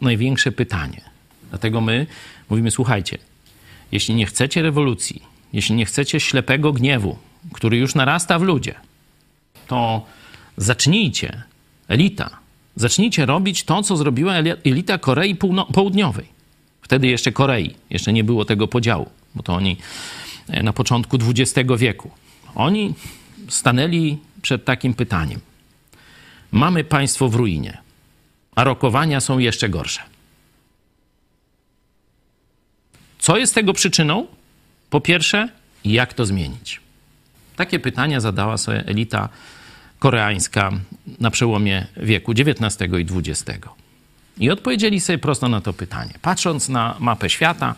największe pytanie. Dlatego my mówimy, słuchajcie, jeśli nie chcecie rewolucji, jeśli nie chcecie ślepego gniewu, który już narasta w ludzie, to zacznijcie, elita, zacznijcie robić to, co zrobiła eli- elita Korei Południowej. Wtedy jeszcze Korei, jeszcze nie było tego podziału, bo to oni e, na początku XX wieku. Oni stanęli przed takim pytaniem. Mamy państwo w ruinie, a rokowania są jeszcze gorsze. Co jest tego przyczyną? Po pierwsze, jak to zmienić? Takie pytania zadała sobie elita koreańska na przełomie wieku XIX i XX. I odpowiedzieli sobie prosto na to pytanie. Patrząc na mapę świata,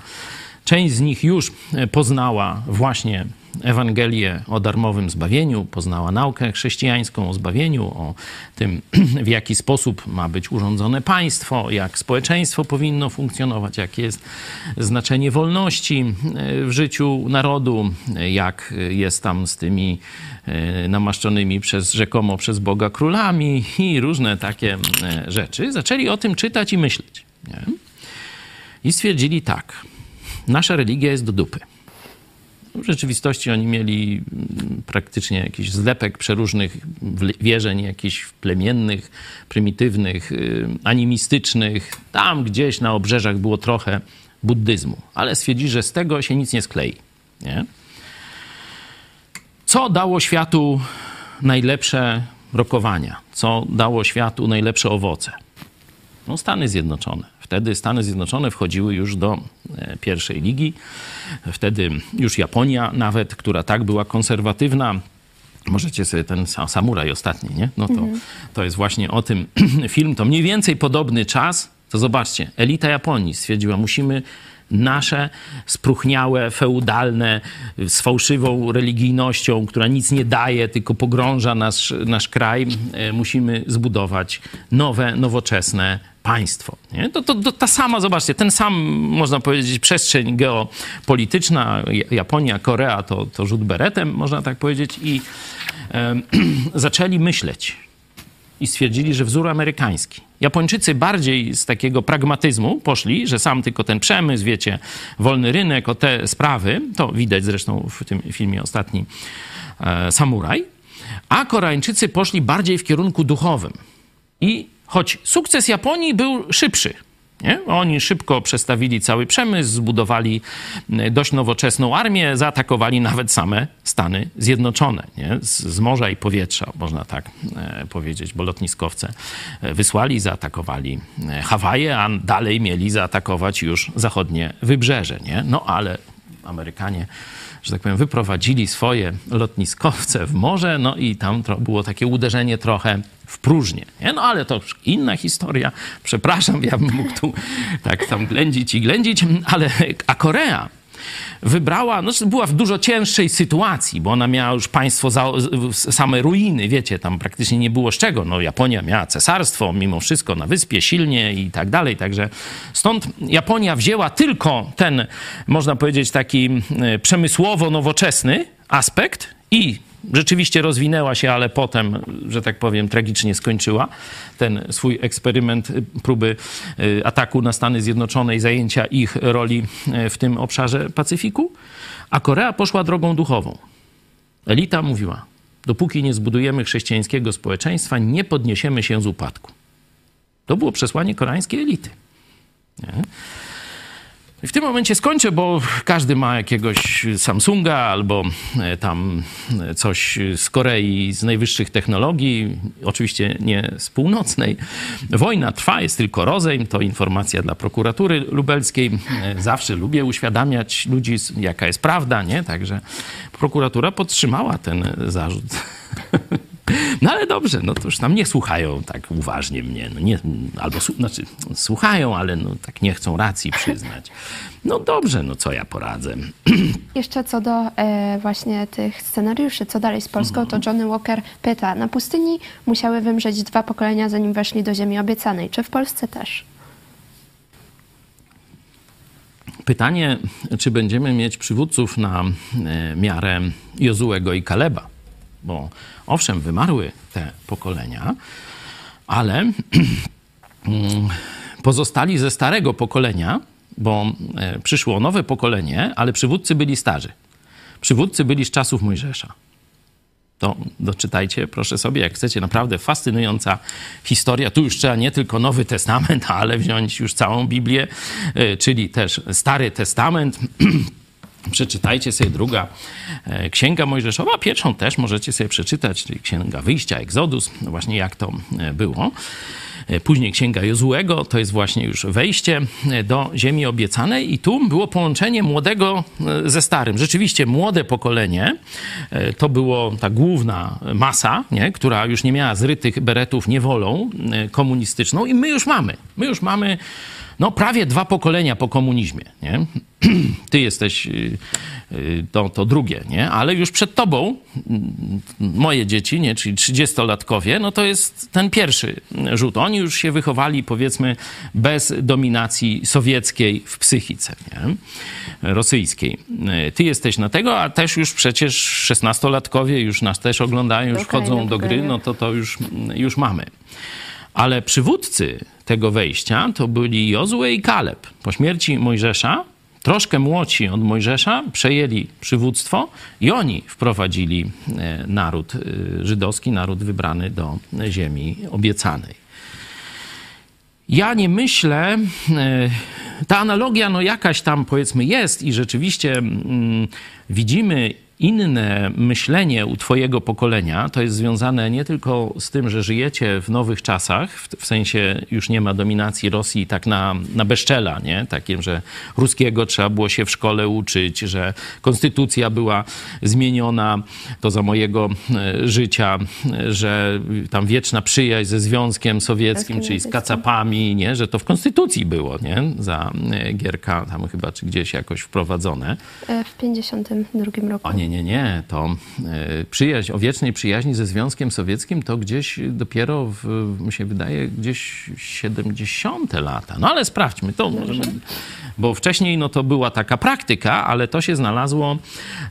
część z nich już poznała właśnie Ewangelię o darmowym zbawieniu, poznała naukę chrześcijańską o zbawieniu, o tym, w jaki sposób ma być urządzone państwo, jak społeczeństwo powinno funkcjonować, jakie jest znaczenie wolności w życiu narodu, jak jest tam z tymi e, namaszczonymi przez rzekomo przez Boga królami i różne takie e, rzeczy. Zaczęli o tym czytać i myśleć. Nie? I stwierdzili tak, nasza religia jest do dupy. W rzeczywistości oni mieli mm, praktycznie jakiś zlepek przeróżnych wierzeń, jakichś plemiennych, prymitywnych, y, animistycznych. Tam gdzieś na obrzeżach było trochę buddyzmu, ale stwierdzili, że z tego się nic nie sklei. Nie? Co dało światu najlepsze rokowania? Co dało światu najlepsze owoce? No, Stany Zjednoczone. Wtedy Stany Zjednoczone wchodziły już do e, pierwszej ligi. Wtedy już Japonia nawet, która tak była konserwatywna, Możecie sobie ten samuraj ostatni, nie? No to, to jest właśnie o tym film. To mniej więcej podobny czas. To zobaczcie, elita Japonii stwierdziła, musimy nasze spruchniałe, feudalne, z fałszywą religijnością, która nic nie daje, tylko pogrąża nasz, nasz kraj, e, musimy zbudować nowe, nowoczesne państwo. Nie? To, to, to ta sama, zobaczcie, ten sam, można powiedzieć, przestrzeń geopolityczna, Japonia, Korea to, to rzut beretem, można tak powiedzieć, i e, zaczęli myśleć i stwierdzili, że wzór amerykański. Japończycy bardziej z takiego pragmatyzmu poszli, że sam tylko ten przemysł, wiecie, wolny rynek, o te sprawy, to widać zresztą w tym filmie ostatni e, Samuraj, a Koreańczycy poszli bardziej w kierunku duchowym. I choć sukces Japonii był szybszy, nie? Oni szybko przestawili cały przemysł, zbudowali e, dość nowoczesną armię, zaatakowali nawet same Stany Zjednoczone. Nie? Z, z morza i powietrza, można tak e, powiedzieć, bo lotniskowce e, wysłali, zaatakowali e, Hawaje, a dalej mieli zaatakować już zachodnie wybrzeże. Nie? No ale Amerykanie że tak powiem, wyprowadzili swoje lotniskowce w morze, no i tam było takie uderzenie trochę w próżnię. Nie? No ale to już inna historia. Przepraszam, ja bym mógł tu tak tam ględzić i ględzić, ale a Korea wybrała, no była w dużo cięższej sytuacji, bo ona miała już państwo za, same ruiny, wiecie, tam praktycznie nie było z czego. No Japonia miała cesarstwo, mimo wszystko na wyspie, silnie i tak dalej, także stąd Japonia wzięła tylko ten, można powiedzieć, taki e, przemysłowo-nowoczesny aspekt i rzeczywiście rozwinęła się, ale potem, że tak powiem, tragicznie skończyła ten swój eksperyment y, próby y, ataku na Stany Zjednoczone i zajęcia ich roli y, w tym obszarze Pacyfiku. A Korea poszła drogą duchową. Elita mówiła: dopóki nie zbudujemy chrześcijańskiego społeczeństwa, nie podniesiemy się z upadku. To było przesłanie koreańskiej elity. Nie? I w tym momencie skończę, bo każdy ma jakiegoś Samsunga albo e, tam e, coś z Korei, z najwyższych technologii, oczywiście nie z północnej. Wojna trwa, jest tylko rozejm, to informacja dla prokuratury lubelskiej. E, Zawsze lubię uświadamiać ludzi, jaka jest prawda, nie? Także prokuratura podtrzymała ten zarzut. No ale dobrze, no to już tam nie słuchają tak uważnie mnie. No nie, albo znaczy, słuchają, ale no tak nie chcą racji przyznać. No dobrze, no co ja poradzę. Jeszcze co do e, właśnie tych scenariuszy, co dalej z Polską, to Johnny Walker pyta, na pustyni musiały wymrzeć dwa pokolenia, zanim weszli do ziemi obiecanej. Czy w Polsce też? Pytanie, czy będziemy mieć przywódców na e, miarę Jozułego i Kaleba? Bo owszem, wymarły te pokolenia, ale pozostali ze starego pokolenia, bo e, przyszło nowe pokolenie, ale przywódcy byli starzy. Przywódcy byli z czasów Mojżesza. To doczytajcie, proszę sobie, jak chcecie, naprawdę fascynująca historia. Tu już trzeba nie tylko Nowy Testament, ale wziąć już całą Biblię, e, czyli też Stary Testament. Przeczytajcie sobie druga e, Księga Mojżeszowa, pierwszą też możecie sobie przeczytać, czyli Księga Wyjścia, Egzodus, no właśnie jak to e, było. E, Później Księga Jozułego, to jest właśnie już wejście do ziemi obiecanej i tu było połączenie młodego ze starym. Rzeczywiście młode pokolenie to było ta główna masa, nie? która już nie miała zrytych beretów niewolą komunistyczną i my już mamy. My już mamy no, prawie dwa pokolenia po komunizmie. Nie? Ty jesteś y, y, to, to drugie, nie? ale już przed tobą moje dzieci, nie? czyli trzydziestolatkowie, no to jest ten pierwszy rzut. Oni już się wychowali, powiedzmy, bez dominacji sowieckiej w psychice, nie? rosyjskiej. Y, Ty jesteś na tego, a też już przecież szesnastolatkowie już nas też oglądają, już wchodzą do gry, no to to już, już mamy. Ale przywódcy tego wejścia to byli Jozue i Kaleb. Po śmierci Mojżesza, troszkę młodsi od Mojżesza, przejęli przywództwo i oni wprowadzili e, naród e, żydowski, naród wybrany do ziemi obiecanej. Ja nie myślę, e, ta analogia no jakaś tam powiedzmy jest i rzeczywiście mm, widzimy inne myślenie u Twojego pokolenia. To jest związane nie tylko z tym, że żyjecie w nowych czasach, w, w sensie już nie ma dominacji Rosji tak na, na bezczela, nie? Takim, że ruskiego trzeba było się w szkole uczyć, że konstytucja była zmieniona, to za mojego e, życia, e, że tam wieczna przyjaźń ze Związkiem Sowieckim, czyli z kacapami, nie? Że to w konstytucji było, nie? Za e, Gierka tam chyba, czy gdzieś jakoś wprowadzone. W 52 roku. O nie, nie, nie. To e, przyjaźń, o wiecznej przyjaźni ze Związkiem Sowieckim to gdzieś dopiero, w, mi się wydaje, gdzieś 70 lata. No ale sprawdźmy to. Możemy, bo wcześniej no, to była taka praktyka, ale to się znalazło,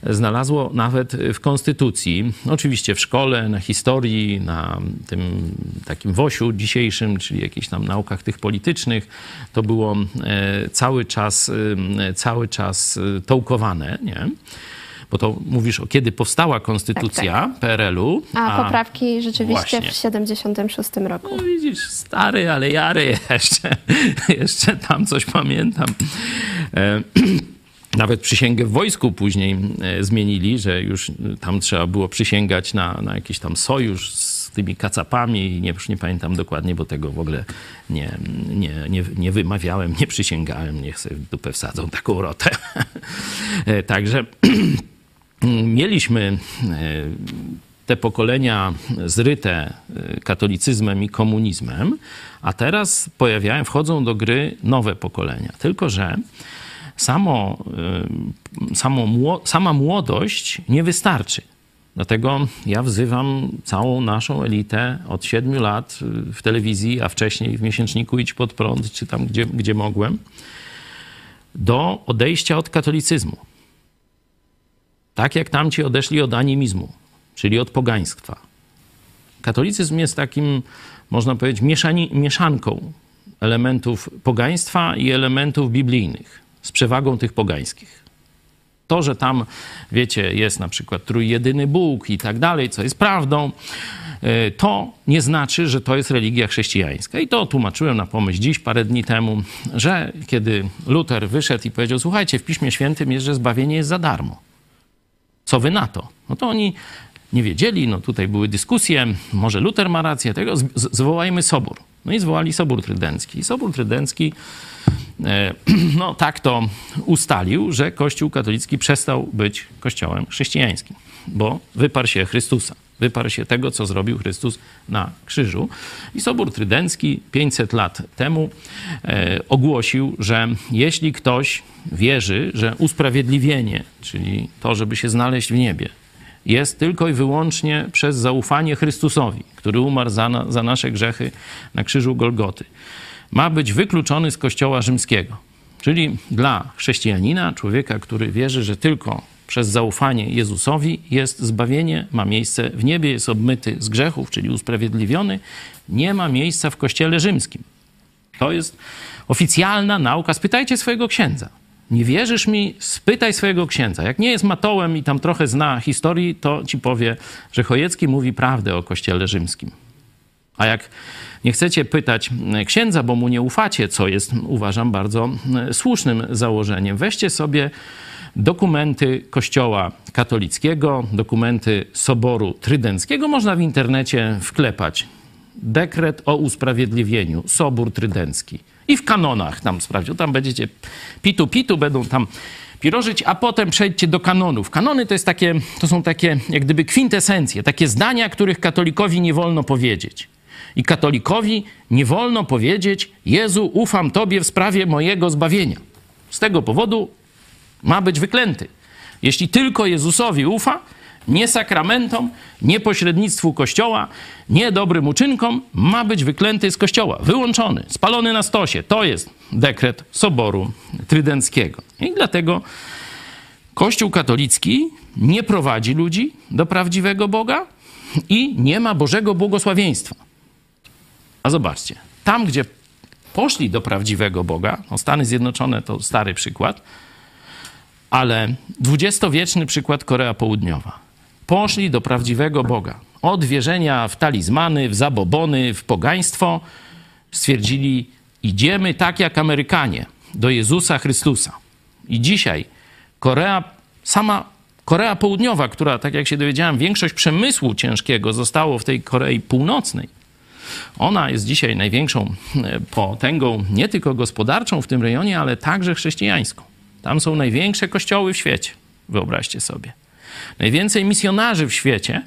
znalazło nawet w Konstytucji. Oczywiście w szkole, na historii, na tym takim WOŚ-u dzisiejszym, czyli jakichś tam naukach tych politycznych, to było e, cały czas, e, cały czas tołkowane, nie? Bo to mówisz o kiedy powstała konstytucja tak, tak. PRL-u. A, a, poprawki rzeczywiście właśnie. w 76 roku. No widzisz, stary, ale jary jeszcze, jeszcze tam coś pamiętam. E, nawet przysięgę w wojsku później e, zmienili, że już tam trzeba było przysięgać na, na jakiś tam sojusz z tymi kacapami. Nie, już nie pamiętam dokładnie, bo tego w ogóle nie, nie, nie, nie wymawiałem, nie przysięgałem. Niech sobie w dupę wsadzą taką rotę. E, także mieliśmy e, te pokolenia zryte e, katolicyzmem i komunizmem, a teraz pojawiają, wchodzą do gry nowe pokolenia. Tylko, że samo, e, samo, sama młodość nie wystarczy. Dlatego ja wzywam całą naszą elitę od siedmiu lat w telewizji, a wcześniej w miesięczniku Idź Pod Prąd, czy tam, gdzie, gdzie mogłem, do odejścia od katolicyzmu. Tak jak tamci odeszli od animizmu, czyli od pogaństwa. Katolicyzm jest takim, można powiedzieć, mieszani, mieszanką elementów pogaństwa i elementów biblijnych, z przewagą tych pogańskich. To, że tam, wiecie, jest na przykład trójjedyny Bóg i tak dalej, co jest prawdą, e, to nie znaczy, że to jest religia chrześcijańska. I to tłumaczyłem na pomyśl dziś, parę dni temu, że kiedy Luter wyszedł i powiedział: Słuchajcie, w Piśmie Świętym jest, że zbawienie jest za darmo. Co wy na to? No to oni nie wiedzieli, no tutaj były dyskusje, może Luter ma rację, tego zwołajmy sobór. No i zwołali sobór trydencki. I sobór trydencki e, no tak to ustalił, że Kościół katolicki przestał być kościołem chrześcijańskim, bo wyparł się Chrystusa. Wyparł się tego, co zrobił Chrystus na krzyżu. I Sobór Trydencki 500 lat temu e, ogłosił, że jeśli ktoś wierzy, że usprawiedliwienie, czyli to, żeby się znaleźć w niebie, jest tylko i wyłącznie przez zaufanie Chrystusowi, który umarł za, na, za nasze grzechy na krzyżu Golgoty, ma być wykluczony z Kościoła Rzymskiego. Czyli dla chrześcijanina, człowieka, który wierzy, że tylko przez zaufanie Jezusowi jest zbawienie, ma miejsce w niebie, jest obmyty z grzechów, czyli usprawiedliwiony, nie ma miejsca w Kościele Rzymskim. To jest oficjalna nauka. Spytajcie swojego księdza. Nie wierzysz mi? Spytaj swojego księdza. Jak nie jest matołem i tam trochę zna historii, to ci powie, że Chojecki mówi prawdę o Kościele Rzymskim. A jak nie chcecie pytać księdza, bo mu nie ufacie, co jest, uważam, bardzo e, słusznym założeniem, weźcie sobie dokumenty Kościoła katolickiego, dokumenty Soboru Trydenckiego. Można w internecie wklepać dekret o usprawiedliwieniu, Sobór Trydencki. I w kanonach tam sprawdził. Tam będziecie pitu pitu, będą tam pirożyć, a potem przejdźcie do kanonów. Kanony to, jest takie, to są takie jak gdyby kwintesencje, takie zdania, których katolikowi nie wolno powiedzieć. I katolikowi nie wolno powiedzieć: Jezu, ufam Tobie w sprawie mojego zbawienia. Z tego powodu ma być wyklęty. Jeśli tylko Jezusowi ufa, nie sakramentom, nie pośrednictwu Kościoła, nie dobrym uczynkom, ma być wyklęty z Kościoła, wyłączony, spalony na stosie. To jest dekret Soboru Trydenckiego. I dlatego Kościół katolicki nie prowadzi ludzi do prawdziwego Boga i nie ma Bożego błogosławieństwa. A zobaczcie, tam gdzie poszli do prawdziwego Boga, no Stany Zjednoczone to stary przykład, ale dwudziestowieczny przykład Korea Południowa. Poszli do prawdziwego Boga. Od wierzenia w talizmany, w zabobony, w pogaństwo stwierdzili, idziemy tak jak Amerykanie do Jezusa Chrystusa. I dzisiaj Korea, sama Korea Południowa, która, tak jak się dowiedziałem, większość przemysłu ciężkiego zostało w tej Korei Północnej. Ona jest dzisiaj największą e, potęgą nie tylko gospodarczą w tym rejonie, ale także chrześcijańską. Tam są największe kościoły w świecie, wyobraźcie sobie. Najwięcej misjonarzy w świecie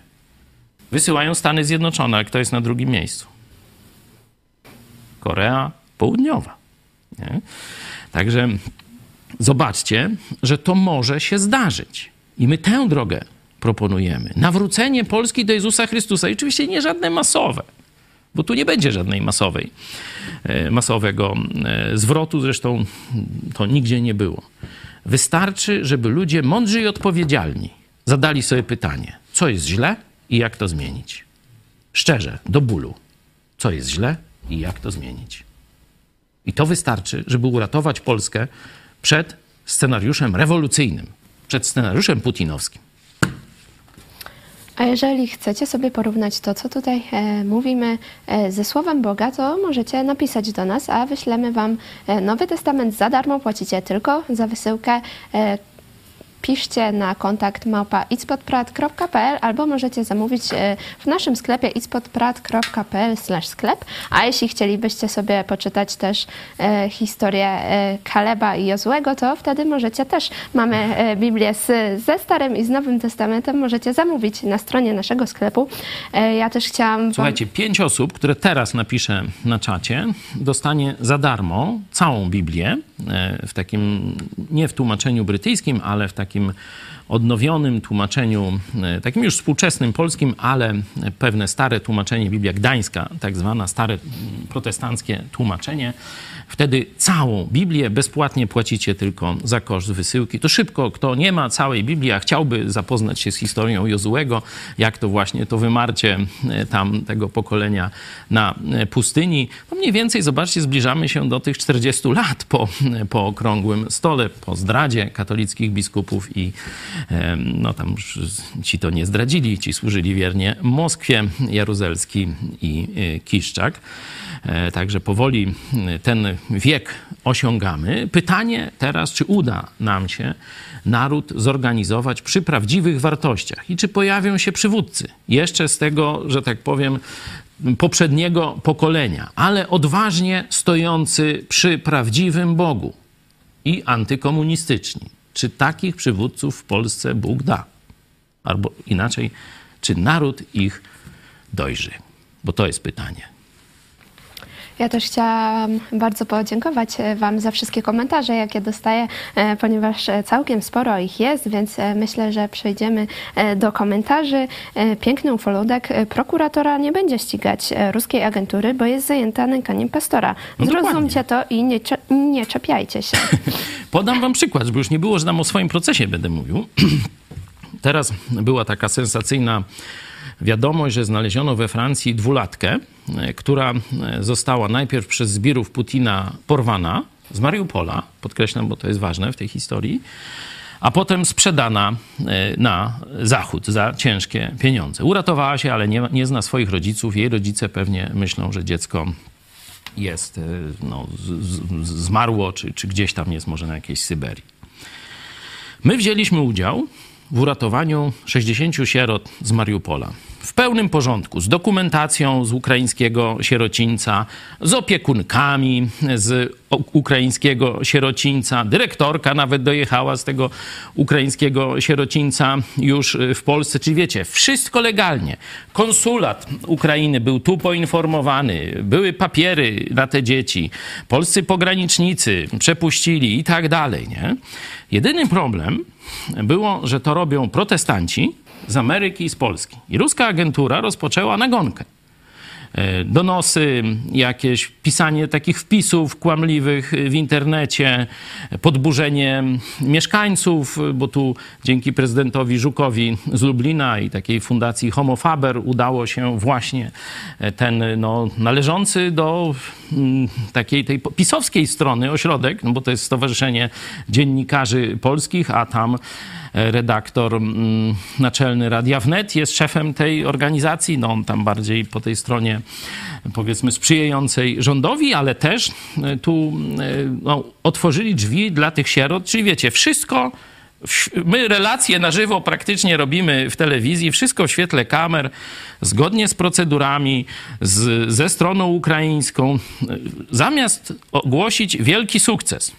wysyłają Stany Zjednoczone, ale kto jest na drugim miejscu? Korea Południowa. Nie? Także zobaczcie, że to może się zdarzyć. I my tę drogę proponujemy. Nawrócenie Polski do Jezusa Chrystusa. I oczywiście nie żadne masowe, bo tu nie będzie żadnej masowej, e, masowego e, zwrotu, zresztą to nigdzie nie było. Wystarczy, żeby ludzie mądrzy i odpowiedzialni zadali sobie pytanie, co jest źle i jak to zmienić. Szczerze, do bólu. Co jest źle i jak to zmienić. I to wystarczy, żeby uratować Polskę przed scenariuszem rewolucyjnym, przed scenariuszem putinowskim. A jeżeli chcecie sobie porównać to, co tutaj e, mówimy e, ze Słowem Boga, to możecie napisać do nas, a wyślemy Wam e, Nowy Testament za darmo. Płacicie tylko za wysyłkę. E, piszcie na kontakt małpa albo możecie zamówić e, w naszym sklepie itspodprat.pl sklep. A jeśli chcielibyście sobie poczytać też e, historię e, Kaleba i Jozłego, to wtedy możecie też, mamy Biblię z, ze Starym i z Nowym Testamentem, możecie zamówić na stronie naszego sklepu. Ja też chciałam... wam- Słuchajcie, pięć osób, które teraz napiszę na czacie, dostanie za darmo całą Biblię w takim, nie w tłumaczeniu brytyjskim, ale w takim odnowionym tłumaczeniu, e, takim już współczesnym polskim, ale pewne stare tłumaczenie, Biblia Gdańska, tak zwana, stare protestanckie tłumaczenie. Wtedy całą Biblię bezpłatnie płacicie tylko za koszt wysyłki. To szybko, kto nie ma całej Biblii, a chciałby zapoznać się z historią Jozułego, jak to właśnie to wymarcie e, tam tego pokolenia na e, pustyni, to mniej więcej, zobaczcie, zbliżamy się do tych 40 lat po, po okrągłym stole, po zdradzie katolickich biskupów i no tam ci to nie zdradzili, ci służyli wiernie Moskwie, Jaruzelski i Kiszczak. E, Także powoli y, ten wiek osiągamy. Pytanie teraz, czy uda nam się naród zorganizować przy prawdziwych wartościach i czy pojawią się przywódcy jeszcze z tego, że tak powiem, poprzedniego pokolenia, ale odważnie stojący przy prawdziwym Bogu i antykomunistyczni. Czy takich przywódców w Polsce Bóg da? Albo inaczej, czy naród ich dojrzy? Bo to jest pytanie. Ja też chciałam bardzo podziękować e, Wam za wszystkie komentarze, jakie dostaję, e, ponieważ e, całkiem sporo ich jest, więc myślę, że przejdziemy do komentarzy. Piękny ufoludek. Prokuratora nie będzie ścigać ruskiej agentury, bo jest zajęta nękaniem pastora. No Zrozumcie to i nie, nie czepiajcie się. Podam wam przykład, żeby już nie było, że tam o swoim procesie będę mówił. Teraz była taka sensacyjna wiadomość, że znaleziono we Francji dwulatkę, e, która e, została najpierw przez zbirów Putina porwana z Mariupola, podkreślam, bo to jest ważne w tej historii, a potem sprzedana e, na zachód za ciężkie pieniądze. Uratowała się, ale nie, nie zna swoich rodziców. Jej rodzice pewnie myślą, że dziecko jest, no, z, z, zmarło, czy, czy gdzieś tam jest może na jakiejś Syberii. My wzięliśmy udział w uratowaniu 60 sierot z Mariupola. W pełnym porządku, z dokumentacją z ukraińskiego sierocińca, z opiekunkami z ukraińskiego sierocińca. Dyrektorka nawet dojechała z tego ukraińskiego sierocińca już y, w Polsce. Czyli wiecie, wszystko legalnie. Konsulat Ukrainy był tu poinformowany, były papiery na te dzieci, polscy pogranicznicy przepuścili i tak dalej. Nie? Jedyny problem było, że to robią protestanci z Ameryki i z Polski. I ruska agentura rozpoczęła nagonkę. E, Donosy, jakieś pisanie takich wpisów kłamliwych w internecie, podburzenie mieszkańców, bo tu dzięki prezydentowi Żukowi z Lublina i takiej fundacji Homo Faber udało się właśnie ten no, należący do mm, takiej tej pisowskiej strony ośrodek, no bo to jest Stowarzyszenie Dziennikarzy Polskich, a tam redaktor mm, naczelny Radia Wnet jest szefem tej organizacji. No on tam bardziej po tej stronie powiedzmy sprzyjającej rządowi, ale też e, tu e, no, otworzyli drzwi dla tych sierot, czyli wiecie, wszystko My relacje na żywo praktycznie robimy w telewizji, wszystko w świetle kamer, zgodnie z procedurami, z, ze stroną ukraińską. Zamiast ogłosić wielki sukces,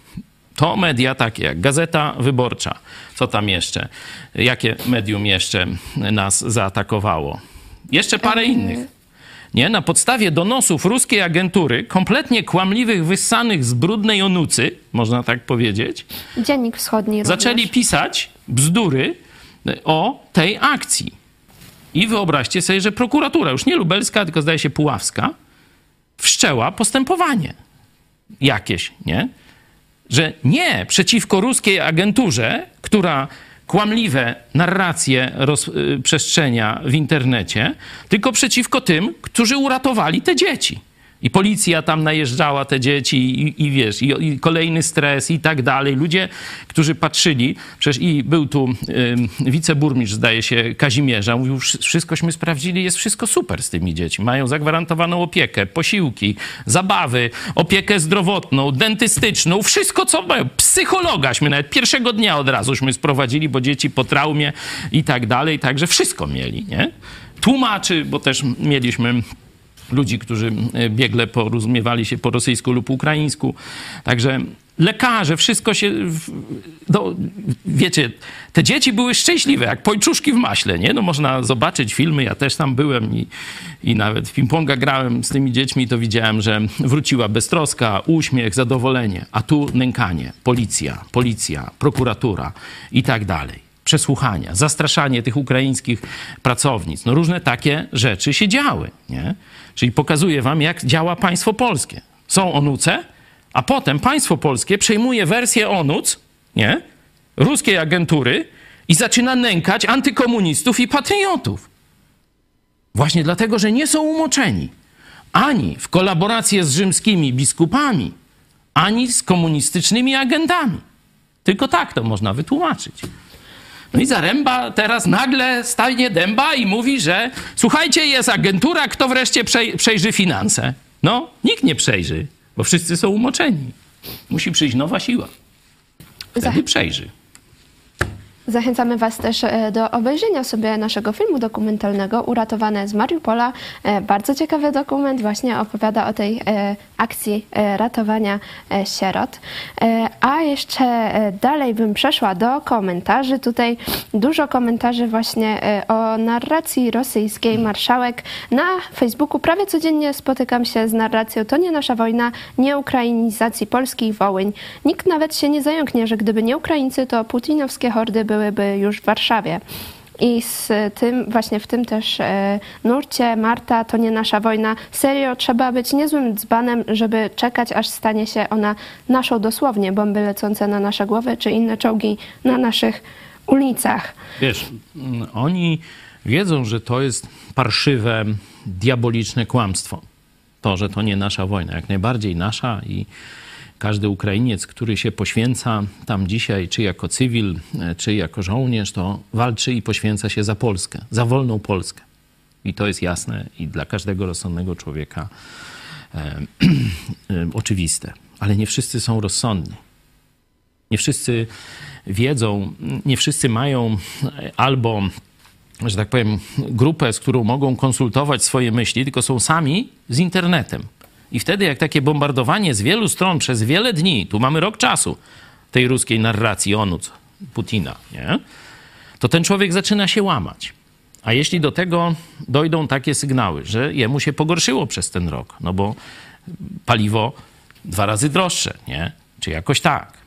to media takie jak Gazeta Wyborcza, co tam jeszcze, jakie medium jeszcze nas zaatakowało. Jeszcze parę innych. Nie? Na podstawie donosów ruskiej agentury, kompletnie kłamliwych, wyssanych z brudnej onucy, można tak powiedzieć, Dziennik Wschodni zaczęli również. pisać bzdury o tej akcji. I wyobraźcie sobie, że prokuratura, już nie lubelska, tylko zdaje się puławska, wszczęła postępowanie jakieś, nie? Że nie przeciwko ruskiej agenturze, która kłamliwe narracje rozprzestrzenia w internecie, tylko przeciwko tym, którzy uratowali te dzieci. I policja tam najeżdżała te dzieci i, i wiesz, i, i, kolejny stres i tak dalej. Ludzie, którzy patrzyli, przecież i był tu y, wiceburmistrz, zdaje się, Kazimierza, mówił, wszystkośmy sprawdzili, jest wszystko super z tymi dziećmi. Mają zagwarantowaną opiekę, posiłki, zabawy, opiekę zdrowotną, dentystyczną, wszystko co mają. Psychologaśmy nawet pierwszego dnia od razuśmy sprowadzili, bo dzieci po traumie i tak dalej, także wszystko mieli, nie? Tłumaczy, bo też mieliśmy ludzi, którzy biegle porozumiewali się po rosyjsku lub ukraińsku. Także lekarze, wszystko się. No, wiecie, te dzieci były szczęśliwe, jak pojczuszki w maśle, nie? No, można zobaczyć filmy, ja też tam byłem i, i nawet w ping-ponga grałem z tymi dziećmi, to widziałem, że wróciła beztroska, uśmiech, zadowolenie, a tu nękanie, policja, policja, prokuratura i tak dalej przesłuchania, zastraszanie tych ukraińskich pracownic. No różne takie rzeczy się działy, nie? Czyli pokazuje wam, jak działa państwo polskie. Są onuce, a potem państwo polskie przejmuje wersję onuc, nie? Ruskiej agentury i zaczyna nękać antykomunistów i patriotów. Właśnie dlatego, że nie są umoczeni ani w kolaborację z rzymskimi biskupami, ani z komunistycznymi agentami. Tylko tak to można wytłumaczyć. No i Zaręba teraz nagle stanie dęba i mówi, że słuchajcie, jest agentura, kto wreszcie przejrzy finanse. No, nikt nie przejrzy, bo wszyscy są umoczeni. Musi przyjść nowa siła. Wtedy przejrzy. Zachęcamy Was też e, do obejrzenia sobie naszego filmu dokumentalnego Uratowane z Mariupola. E, bardzo ciekawy dokument, właśnie opowiada o tej e, akcji ratowania sierot. A jeszcze dalej bym przeszła do komentarzy. Tutaj dużo komentarzy właśnie o narracji rosyjskiej. Marszałek na Facebooku prawie codziennie spotykam się z narracją to nie nasza wojna, nie ukrainizacji Polski i Wołyń. Nikt nawet się nie zająknie, że gdyby nie Ukraińcy, to putinowskie hordy były byłyby już w Warszawie. I z tym, właśnie w tym też e, nurcie Marta, to nie nasza wojna. Serio, trzeba być niezłym dzbanem, żeby czekać, aż stanie się ona naszą dosłownie, bomby lecące na nasze głowy, czy inne czołgi na naszych ulicach. Wiesz, oni wiedzą, że to jest parszywe, diaboliczne kłamstwo. To, że to nie nasza wojna, jak najbardziej nasza i każdy Ukrainiec, który się poświęca tam dzisiaj, czy jako cywil, czy jako żołnierz, to walczy i poświęca się za Polskę, za wolną Polskę. I to jest jasne i dla każdego rozsądnego człowieka e, e, oczywiste. Ale nie wszyscy są rozsądni. Nie wszyscy wiedzą, nie wszyscy mają albo, że tak powiem, grupę, z którą mogą konsultować swoje myśli, tylko są sami z internetem i wtedy, jak takie bombardowanie z wielu stron przez wiele dni, tu mamy rok czasu tej ruskiej narracji onuc Putina, nie? to ten człowiek zaczyna się łamać. A jeśli do tego dojdą takie sygnały, że jemu się pogorszyło przez ten rok, no bo paliwo dwa razy droższe, nie? Czy jakoś tak.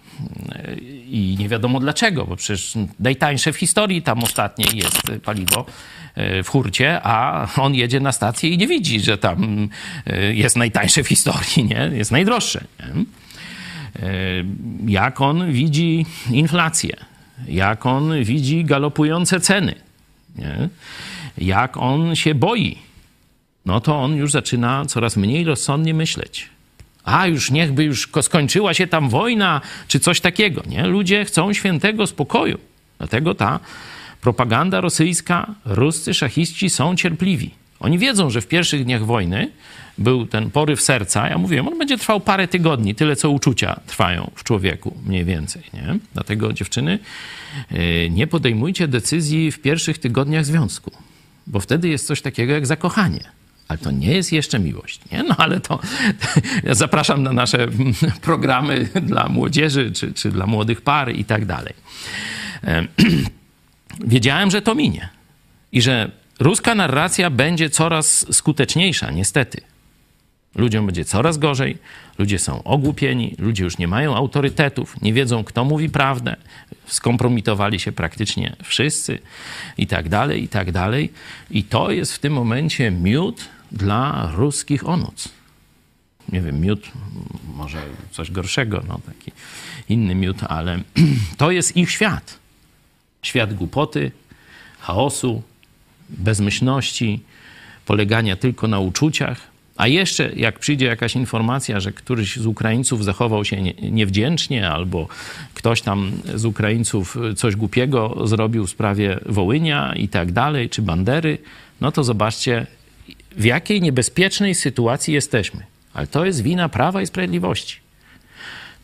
I nie wiadomo dlaczego, bo przecież najtańsze w historii tam ostatnie jest paliwo w hurcie, a on jedzie na stację i nie widzi, że tam e, jest najtańsze w historii, nie? Jest najdroższe. Nie? E, jak on widzi inflację, jak on widzi galopujące ceny, nie? jak on się boi, no to on już zaczyna coraz mniej rozsądnie myśleć. A już niechby już skończyła się tam wojna, czy coś takiego. Nie? Ludzie chcą świętego spokoju. Dlatego ta propaganda rosyjska, ruscy szachiści są cierpliwi. Oni wiedzą, że w pierwszych dniach wojny był ten poryw serca. Ja mówiłem, on będzie trwał parę tygodni, tyle co uczucia trwają w człowieku, mniej więcej. Nie? Dlatego dziewczyny, yy, nie podejmujcie decyzji w pierwszych tygodniach związku, bo wtedy jest coś takiego jak zakochanie. Ale to nie jest jeszcze miłość, nie? No ale to ja zapraszam na nasze programy dla młodzieży, czy, czy dla młodych par i tak dalej. Wiedziałem, że to minie i że ruska narracja będzie coraz skuteczniejsza, niestety. Ludziom będzie coraz gorzej, ludzie są ogłupieni, ludzie już nie mają autorytetów, nie wiedzą, kto mówi prawdę, skompromitowali się praktycznie wszyscy i tak dalej, i tak dalej. I to jest w tym momencie miód dla ruskich onuc. Nie wiem, miód, może coś gorszego, no taki inny miód, ale to jest ich świat. Świat głupoty, chaosu, bezmyślności, polegania tylko na uczuciach. A jeszcze jak przyjdzie jakaś informacja, że któryś z Ukraińców zachował się niewdzięcznie, albo ktoś tam z Ukraińców coś głupiego zrobił w sprawie Wołynia i tak dalej, czy Bandery, no to zobaczcie, w jakiej niebezpiecznej sytuacji jesteśmy. Ale to jest wina Prawa i Sprawiedliwości.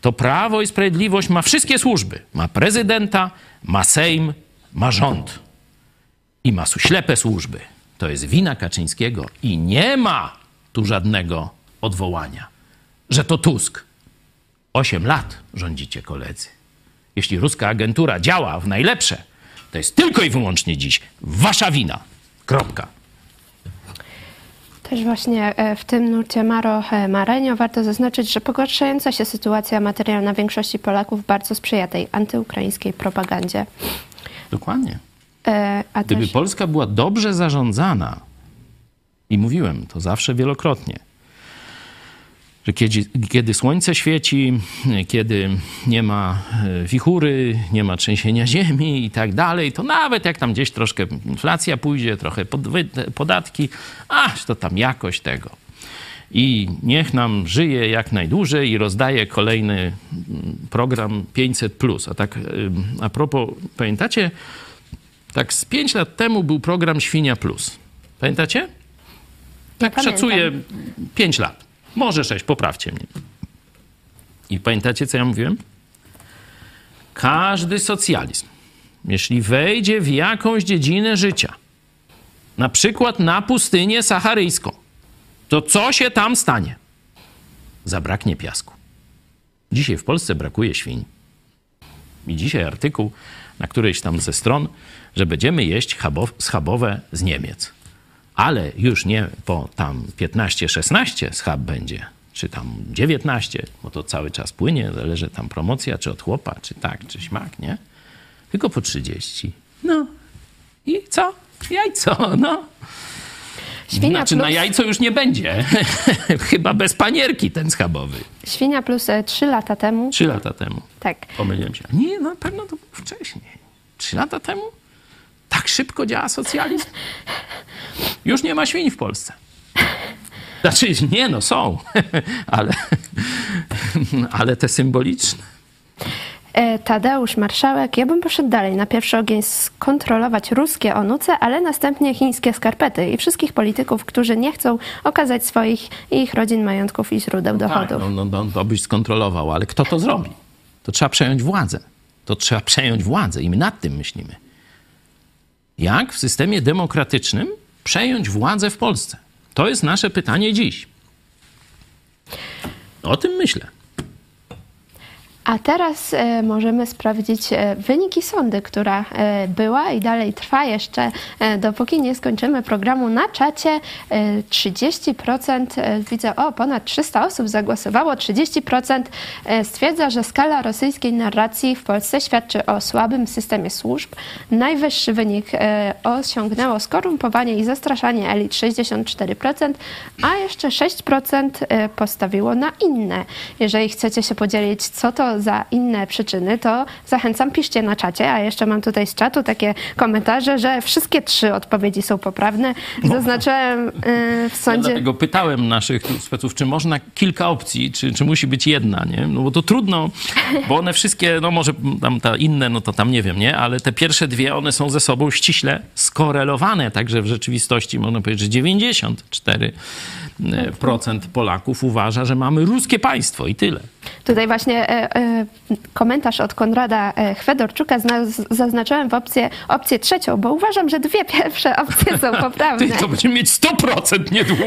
To Prawo i Sprawiedliwość ma wszystkie służby. Ma prezydenta, ma Sejm, ma rząd. I ma ślepe służby. To jest wina Kaczyńskiego i nie ma tu żadnego odwołania. Że to Tusk. Osiem lat rządzicie koledzy. Jeśli ruska agentura działa w najlepsze, to jest tylko i wyłącznie dziś wasza wina. Kropka. Też właśnie e, w tym nurcie Maro e, Marenio warto zaznaczyć, że pogarszająca się sytuacja materialna większości Polaków bardzo sprzyja tej antyukraińskiej propagandzie. Dokładnie. E, Gdyby też... Polska była dobrze zarządzana, i mówiłem to zawsze wielokrotnie, że kiedy, kiedy, słońce świeci, kiedy nie ma e, wichury, nie ma trzęsienia ziemi i tak dalej, to nawet jak tam gdzieś troszkę inflacja pójdzie, trochę podatki, aż to tam jakość tego. I niech nam żyje jak najdłużej i rozdaje kolejny program 500. A tak a propos, pamiętacie, tak z 5 lat temu był program Świnia Plus. Pamiętacie? Tak ja szacuję 5 lat. Może 6, poprawcie mnie. I pamiętacie, co ja mówiłem? Każdy socjalizm, jeśli wejdzie w jakąś dziedzinę życia, na przykład na pustynię saharyjską, to co się tam stanie? Zabraknie piasku. Dzisiaj w Polsce brakuje świń. I dzisiaj artykuł na którejś tam ze stron, że będziemy jeść schabowe z Niemiec. Ale już nie po tam 15-16 schab będzie, czy tam 19, bo to cały czas płynie, zależy tam promocja, czy od chłopa, czy tak, czy śmak, nie? Tylko po 30. No i co? Jajco, no. Świnia znaczy plus... na jajco już nie będzie. Chyba bez panierki ten schabowy. Świnia plus e, trzy lata temu. Trzy lata temu. Tak. Pomyliłem się. Nie, na pewno to było wcześniej. Trzy lata temu? Tak szybko działa socjalizm? Już nie ma świń w Polsce. Znaczy, nie no, są, ale, ale te symboliczne. E, Tadeusz Marszałek, ja bym poszedł dalej. Na pierwszy ogień skontrolować ruskie onuce, ale następnie chińskie skarpety i wszystkich polityków, którzy nie chcą okazać swoich i ich rodzin majątków i źródeł no dochodów. Tak, no, no, no, to byś skontrolował, ale kto to zrobi? To trzeba przejąć władzę. To trzeba przejąć władzę i my nad tym myślimy. Jak w systemie demokratycznym przejąć władzę w Polsce? To jest nasze pytanie dziś. O tym myślę. A teraz e, możemy sprawdzić e, wyniki sądy, która e, była i dalej trwa jeszcze, dopóki nie skończymy programu na czacie. 30% widzę, o ponad 300 osób zagłosowało, 30% stwierdza, że skala rosyjskiej narracji w Polsce świadczy o słabym systemie służb. Najwyższy wynik osiągnęło skorumpowanie i zastraszanie elit 64%, a jeszcze 6% postawiło na inne. Jeżeli chcecie się podzielić, co to za inne przyczyny, to zachęcam, piszcie na czacie, a jeszcze mam tutaj z czatu takie komentarze, że wszystkie trzy odpowiedzi są poprawne. Zaznaczyłem y, w Ja sądzie... dlatego pytałem naszych speców, czy można kilka opcji, czy, czy musi być jedna, nie? No bo to trudno, bo one wszystkie, no może tam ta inne, no to tam nie wiem, nie? Ale te pierwsze dwie, one są ze sobą ściśle skorelowane, także w rzeczywistości można powiedzieć, że 94 procent Polaków uważa, że mamy ruskie państwo i tyle. Tutaj właśnie e, e, komentarz od Konrada e, Chwedorczuka zna, zaznaczyłem w opcję, opcję trzecią, bo uważam, że dwie pierwsze opcje są poprawne. Ty, to będziemy mieć 100% niedługo.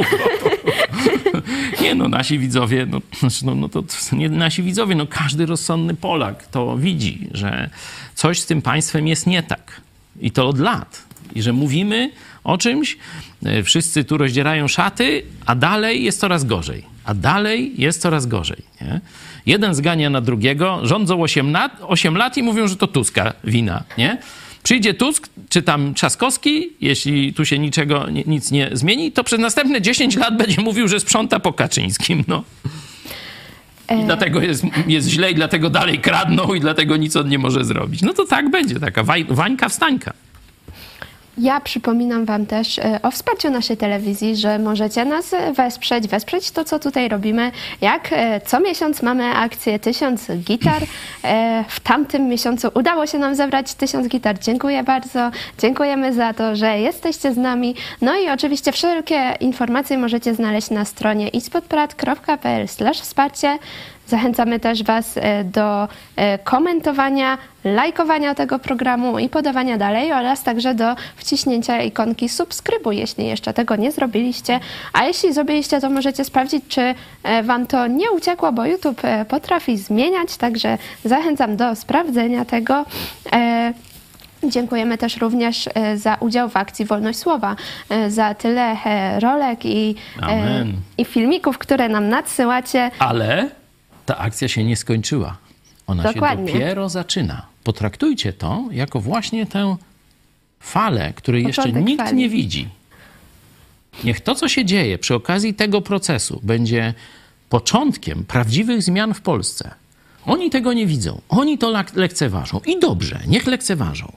nie no, nasi widzowie, no, znaczy, no, no to nie nasi widzowie, no każdy rozsądny Polak to widzi, że coś z tym państwem jest nie tak. I to od lat. I że mówimy o czymś, e, wszyscy tu rozdzierają szaty, a dalej jest coraz gorzej. A dalej jest coraz gorzej. Nie? Jeden zgania na drugiego, rządzą 8 lat, 8 lat i mówią, że to Tuska wina. Nie? Przyjdzie Tusk, czy tam Trzaskowski, jeśli tu się niczego, ni- nic nie zmieni, to przez następne 10 lat będzie mówił, że sprząta po Kaczyńskim. No. I dlatego jest, jest źle i dlatego dalej kradną i dlatego nic on nie może zrobić. No to tak będzie, taka waj, wańka wstańka. Ja przypominam Wam też e, o wsparciu naszej telewizji, że możecie nas wesprzeć, wesprzeć to, co tutaj robimy. Jak e, co miesiąc mamy akcję 1000 gitar. E, W tamtym miesiącu udało się nam zebrać 1000 gitar. Dziękuję bardzo. Dziękujemy za to, że jesteście z nami. No i oczywiście wszelkie informacje możecie znaleźć na stronie ispodprat.pl wsparcie. Zachęcamy też Was e, do e, komentowania, lajkowania tego programu i podawania dalej oraz także do wciśnięcia ikonki subskrybuj, jeśli jeszcze tego nie zrobiliście. A jeśli zrobiliście, to możecie sprawdzić, czy e, Wam to nie uciekło, bo YouTube potrafi zmieniać, także zachęcam do sprawdzenia tego. Dziękujemy też również za udział w akcji Wolność Słowa, za tyle rolek i, Amen. i filmików, które nam nadsyłacie. Ale ta akcja się nie skończyła. Ona Dokładnie. się dopiero zaczyna. Potraktujcie to jako właśnie tę falę, której jeszcze Początek nikt fali. nie widzi. Niech to, co się dzieje przy okazji tego procesu, będzie początkiem prawdziwych zmian w Polsce. Oni tego nie widzą. Oni to lekceważą. I dobrze, niech lekceważą.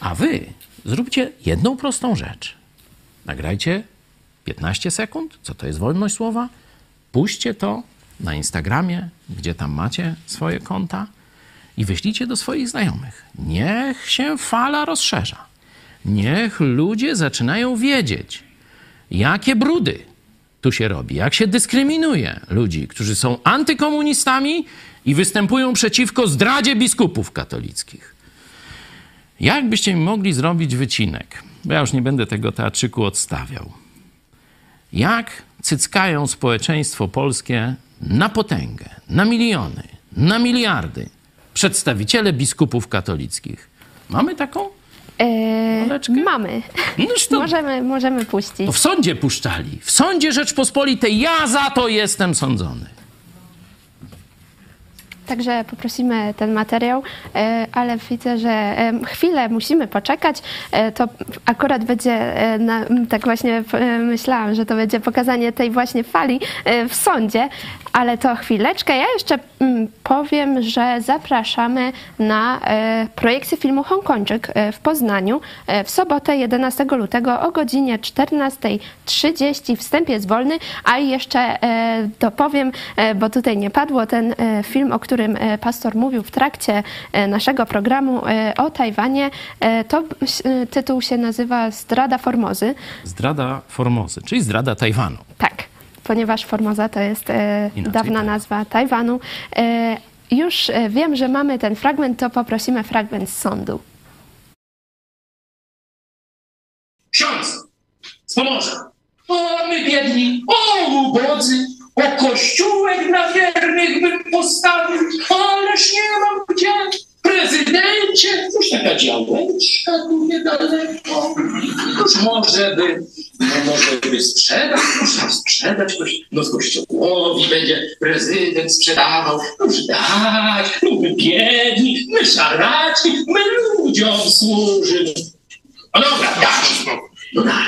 A wy zróbcie jedną prostą rzecz. Nagrajcie 15 sekund, co to jest wolność słowa. Puśćcie to na Instagramie, gdzie tam macie swoje konta i wyślijcie do swoich znajomych. Niech się fala rozszerza. Niech ludzie zaczynają wiedzieć, jakie brudy tu się robi, jak się dyskryminuje ludzi, którzy są antykomunistami i występują przeciwko zdradzie biskupów katolickich. Jakbyście mogli zrobić wycinek, bo ja już nie będę tego teatrzyku odstawiał. Jak cyckają społeczeństwo polskie na potęgę, na miliony, na miliardy przedstawiciele biskupów katolickich. Mamy taką? E, mamy. Noż to, Możemy, możemy puścić. to w sądzie puszczali. W sądzie Rzeczpospolitej ja za to jestem sądzony. Także poprosimy ten materiał, e, ale widzę, że e, chwilę musimy poczekać. E, To akurat będzie, tak właśnie myślałam, że to będzie pokazanie tej właśnie fali w sądzie, ale to chwileczkę. Ja jeszcze mm, powiem, że zapraszamy na projekcję filmu Hongkończyk w Poznaniu w sobotę 11 lutego o godzinie 14.30. Wstęp jest wolny, a jeszcze dopowiem, bo tutaj nie padło ten film, o którym e, pastor mówił w trakcie e, naszego programu e, o Tajwanie. To tytuł się nazywa Zdrada Formozy. Zdrada Formozy, czyli zdrada Tajwanu. Tak, ponieważ Formosa to jest Inaczej dawna Tajwan. nazwa Tajwanu. Już wiem, że mamy ten fragment, to poprosimy fragment z sądu. ksiądz z Pomorza. O, my biedni, o, ubodzy, o kościółek dla wiernych bym postawił, ależ nie mam gdzie. Prezydencie, już taka działeczka tu niedaleko. Już może by, no może by sprzedać, można sprzedać koś, no kościołowi będzie prezydent sprzedawał. Już dać, no my biedni, my szaraci, my ludziom służymy. No dobra, spokój. No daj.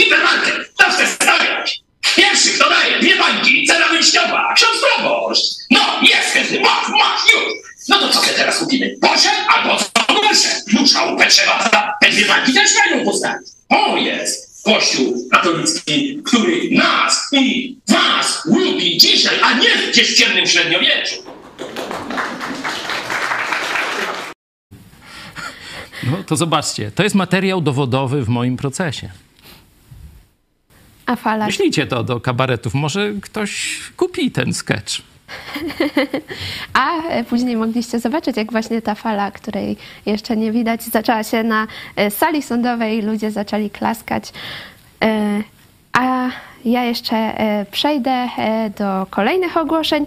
Hipermarket, to chcę stawiać. Pierwszy kto daje dwie bańki, cena wyjściowa, ksiądz proboszcz. No, jest chętny, masz, już. No to co się teraz kupimy? Porsche albo co gorsze? Już chałupę trzeba za te dwie bańki też mają postawić. O, jest Kościół katolicki, który nas i was lubi dzisiaj, a nie gdzieś w ciemnym średniowieczu. No to zobaczcie, to jest materiał dowodowy w moim procesie. A Wyślijcie to do kabaretów, może ktoś kupi ten sketch. A e, później mogliście zobaczyć, jak właśnie ta fala, której jeszcze nie widać, zaczęła się na e, sali sądowej, ludzie zaczęli klaskać. E, A ja jeszcze przejdę do kolejnych ogłoszeń.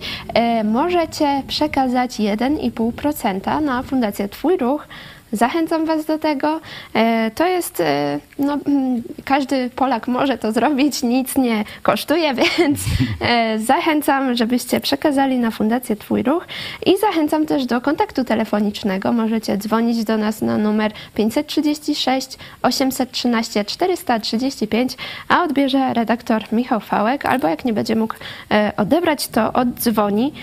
Możecie przekazać 1,5% na Fundację Twój Ruch. Zachęcam Was do tego. E, To jest, e, no, mm, każdy Polak może to zrobić, nic nie kosztuje, więc e, zachęcam, żebyście przekazali na Fundację Twój Ruch i zachęcam też do kontaktu telefonicznego. Możecie dzwonić do nas na numer 536 813 435, a odbierze redaktor Michał Fałek, albo jak nie będzie mógł odebrać, to oddzwoni.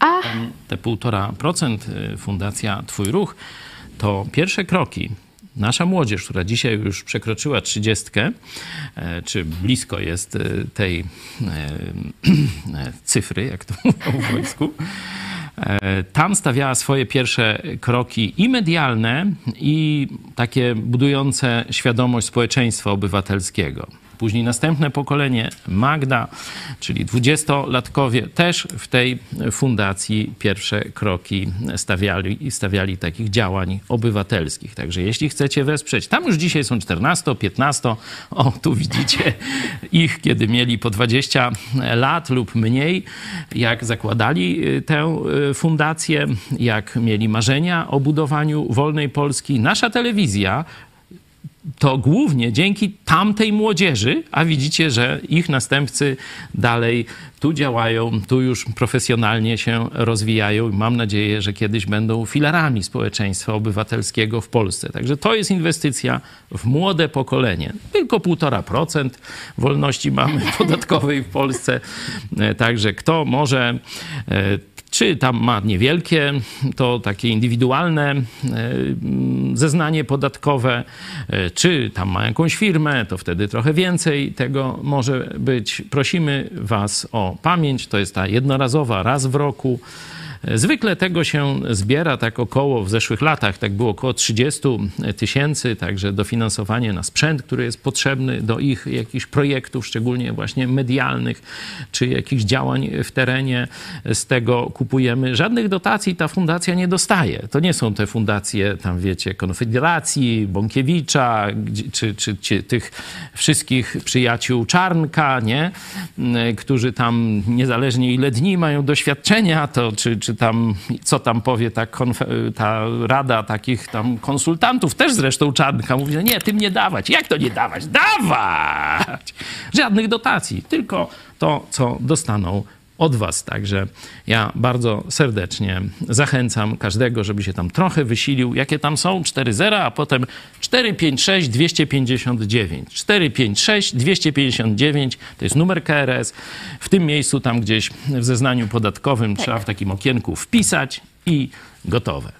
A Te 1,5% y, Fundacja Twój Ruch to pierwsze kroki. Nasza młodzież, która dzisiaj już przekroczyła trzydziestkę, e, czy blisko jest e, tej e, cyfry, jak to mówią w wojsku, tam stawiała swoje pierwsze kroki i medialne, i takie budujące świadomość społeczeństwa obywatelskiego. Później następne pokolenie, Magda, czyli dwudziestolatkowie, też w tej fundacji pierwsze kroki stawiali i stawiali takich działań obywatelskich. Także jeśli chcecie wesprzeć, tam już dzisiaj są 14, 15, o tu widzicie ich, kiedy mieli po 20 lat lub mniej, jak zakładali y, tę y, fundację, jak mieli marzenia o budowaniu wolnej Polski. Nasza telewizja to głównie dzięki tamtej młodzieży, a widzicie, że ich następcy dalej tu działają, tu już profesjonalnie się rozwijają i mam nadzieję, że kiedyś będą filarami społeczeństwa obywatelskiego w Polsce. Także to jest inwestycja w młode pokolenie. Tylko 1,5% wolności mamy podatkowej w Polsce. E, Także kto może e, czy tam ma niewielkie, to takie indywidualne e, zeznanie podatkowe, e, czy tam ma jakąś firmę, to wtedy trochę więcej tego może być. Prosimy Was o pamięć, to jest ta jednorazowa, raz w roku. Zwykle tego się zbiera tak około, w zeszłych latach tak było około 30 tysięcy, także dofinansowanie na sprzęt, który jest potrzebny do ich jakichś projektów, szczególnie właśnie medialnych, czy jakichś działań w terenie. Z tego kupujemy. Żadnych dotacji ta fundacja nie dostaje. To nie są te fundacje, tam wiecie, Konfederacji, Bąkiewicza, czy, czy, czy tych wszystkich przyjaciół Czarnka, nie? Którzy tam niezależnie ile dni mają doświadczenia, to czy, czy tam, co tam powie ta, ta rada takich tam konsultantów, też zresztą Czarnka mówi, że nie, tym nie dawać. Jak to nie dawać? Dawać! Żadnych dotacji, tylko to, co dostaną od Was. Także ja bardzo serdecznie zachęcam każdego, żeby się tam trochę wysilił. Jakie tam są? 4.0, a potem 456 259. 456 259 to jest numer KRS. W tym miejscu, tam gdzieś w zeznaniu podatkowym, trzeba w takim okienku wpisać i gotowe.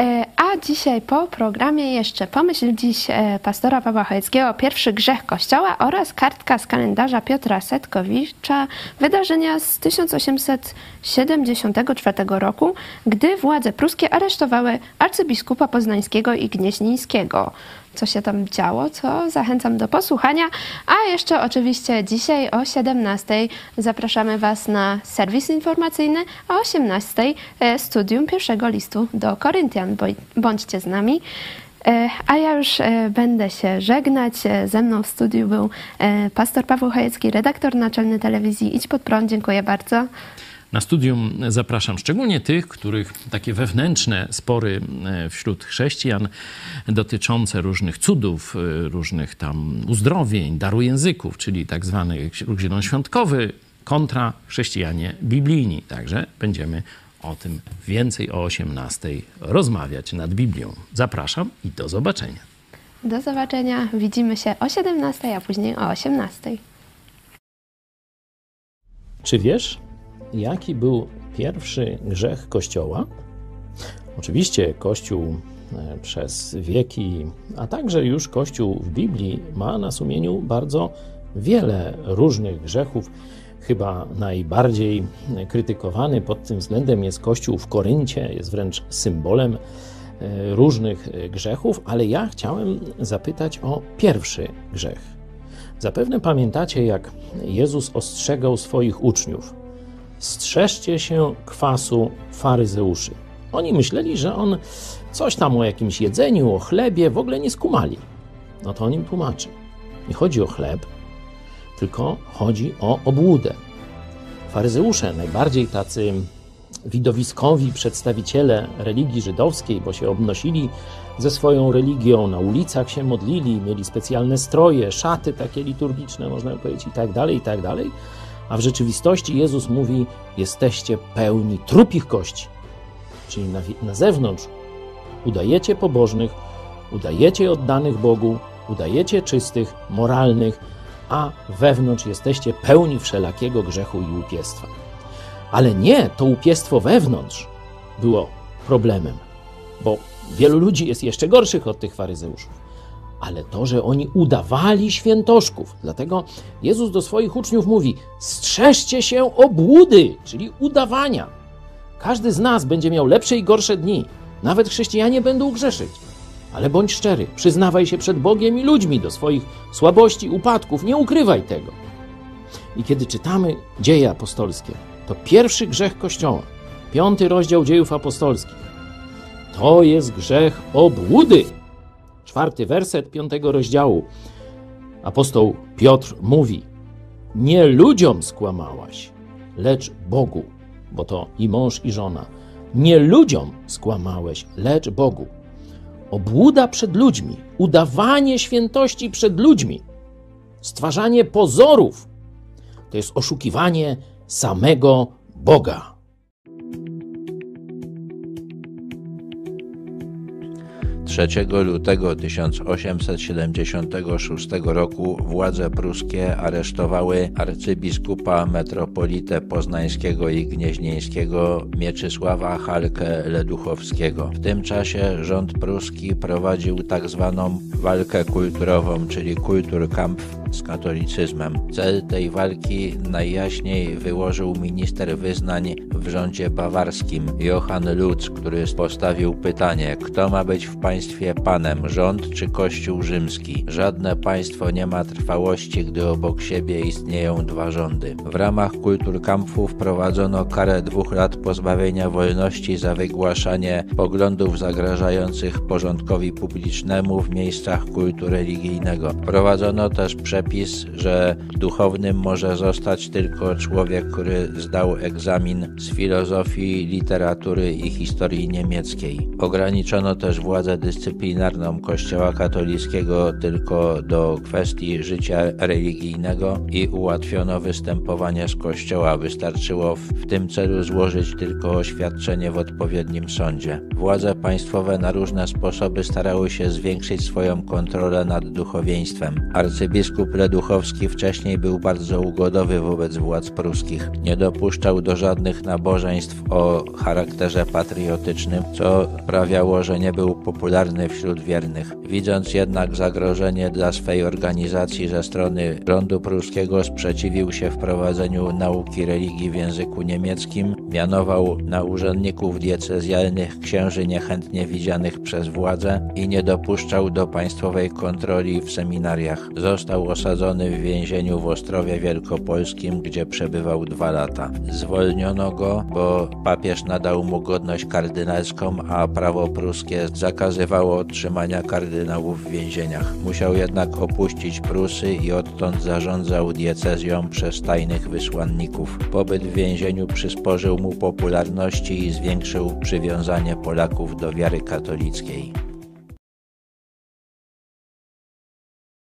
E, A dzisiaj po programie jeszcze pomyśl dziś e, pastora Pawła Chojeckiego Pierwszy grzech Kościoła oraz kartka z kalendarza Piotra Setkowicza, wydarzenia z 1874 roku, gdy władze pruskie aresztowały arcybiskupa poznańskiego i gnieźnińskiego. Co się tam działo, co zachęcam do posłuchania. A jeszcze oczywiście dzisiaj o 17 zapraszamy Was na serwis informacyjny, a o 18 e, studium pierwszego listu do Koryntian. Bądźcie z nami. E, A ja już e, będę się żegnać. Ze mną w studiu był pastor Paweł Chojecki, redaktor naczelny telewizji Idź Pod Prąd. Dziękuję bardzo. Na studium zapraszam szczególnie tych, których takie wewnętrzne spory e, wśród chrześcijan dotyczące różnych cudów, e, różnych tam uzdrowień, daru języków, czyli tak zwany ruch zielonoświątkowy kontra chrześcijanie biblijni. Także będziemy o tym więcej o 18 rozmawiać nad Biblią. Zapraszam i do zobaczenia. Do zobaczenia. Widzimy się o 17, a później o 18. Czy wiesz, jaki był pierwszy grzech Kościoła? Oczywiście Kościół e, przez wieki, a także już Kościół w Biblii ma na sumieniu bardzo wiele różnych grzechów. Chyba najbardziej krytykowany pod tym względem jest Kościół w Koryncie, jest wręcz symbolem e, różnych grzechów, ale ja chciałem zapytać o pierwszy grzech. Zapewne pamiętacie, jak Jezus ostrzegał swoich uczniów: Strzeżcie się kwasu faryzeuszy. Oni myśleli, że on coś tam o jakimś jedzeniu, o chlebie w ogóle nie skumali. No to on im tłumaczy. Nie chodzi o chleb, tylko chodzi o obłudę. Faryzeusze, najbardziej tacy widowiskowi przedstawiciele religii żydowskiej, bo się obnosili ze swoją religią, na ulicach się modlili, mieli specjalne stroje, szaty takie liturgiczne, można powiedzieć, i tak dalej, i tak dalej. A w rzeczywistości Jezus mówi: Jesteście pełni trupich kości. Czyli na, na zewnątrz udajecie pobożnych, udajecie oddanych Bogu, udajecie czystych, moralnych, a wewnątrz jesteście pełni wszelakiego grzechu i upiestwa. Ale nie to upiestwo wewnątrz było problemem, bo wielu ludzi jest jeszcze gorszych od tych faryzeuszów. Ale to, że oni udawali świętoszków. Dlatego Jezus do swoich uczniów mówi: strzeżcie się obłudy, czyli udawania. Każdy z nas będzie miał lepsze i gorsze dni. Nawet chrześcijanie będą grzeszyć. Ale bądź szczery, przyznawaj się przed Bogiem i ludźmi do swoich słabości, upadków, nie ukrywaj tego. I kiedy czytamy dzieje apostolskie, to pierwszy grzech Kościoła, piąty rozdział dziejów apostolskich, to jest grzech obłudy. Czwarty werset piątego rozdziału. Apostoł Piotr mówi: Nie ludziom skłamałaś, lecz Bogu, bo to i mąż, i żona. Nie ludziom skłamałeś, lecz Bogu. Obłuda przed ludźmi, udawanie świętości przed ludźmi, stwarzanie pozorów to jest oszukiwanie samego Boga. 3 lutego 1876 roku władze pruskie aresztowały arcybiskupa metropolitę poznańskiego i gnieźnieńskiego Mieczysława Halkę Leduchowskiego. W tym czasie rząd pruski prowadził tak zwaną walkę kulturową, czyli Kulturkampf z katolicyzmem. Cel tej walki najjaśniej wyłożył minister wyznań w rządzie bawarskim Johann Lutz, który postawił pytanie, kto ma być w państwie panem, rząd czy kościół rzymski. Żadne państwo nie ma trwałości, gdy obok siebie istnieją dwa rządy. W ramach kulturkampfu wprowadzono karę dwóch lat pozbawienia wolności za wygłaszanie poglądów zagrażających porządkowi publicznemu w miejscach kultu religijnego. Wprowadzono też przepis przepis, że duchownym może zostać tylko człowiek, który zdał egzamin z filozofii, literatury i historii niemieckiej. Ograniczono też władzę dyscyplinarną Kościoła katolickiego tylko do kwestii życia religijnego i ułatwiono występowanie z Kościoła. Wystarczyło w tym celu złożyć tylko oświadczenie w odpowiednim sądzie. Władze państwowe na różne sposoby starały się zwiększyć swoją kontrolę nad duchowieństwem. Arcybiskup Leduchowski wcześniej był bardzo ugodowy wobec władz pruskich. Nie dopuszczał do żadnych nabożeństw o charakterze patriotycznym, co sprawiało, że nie był popularny wśród wiernych. Widząc jednak zagrożenie dla swej organizacji ze strony rządu pruskiego, sprzeciwił się wprowadzeniu nauki religii w języku niemieckim, mianował na urzędników diecezjalnych księży niechętnie widzianych przez władzę i nie dopuszczał do państwowej kontroli w seminariach. Został osadzony w więzieniu w Ostrowie Wielkopolskim, gdzie przebywał dwa lata. Zwolniono go, bo papież nadał mu godność kardynalską, a prawo pruskie zakazywało otrzymania kardynałów w więzieniach. Musiał jednak opuścić Prusy i odtąd zarządzał diecezją przez tajnych wysłanników. Pobyt w więzieniu przysporzył mu popularności i zwiększył przywiązanie Polaków do wiary katolickiej.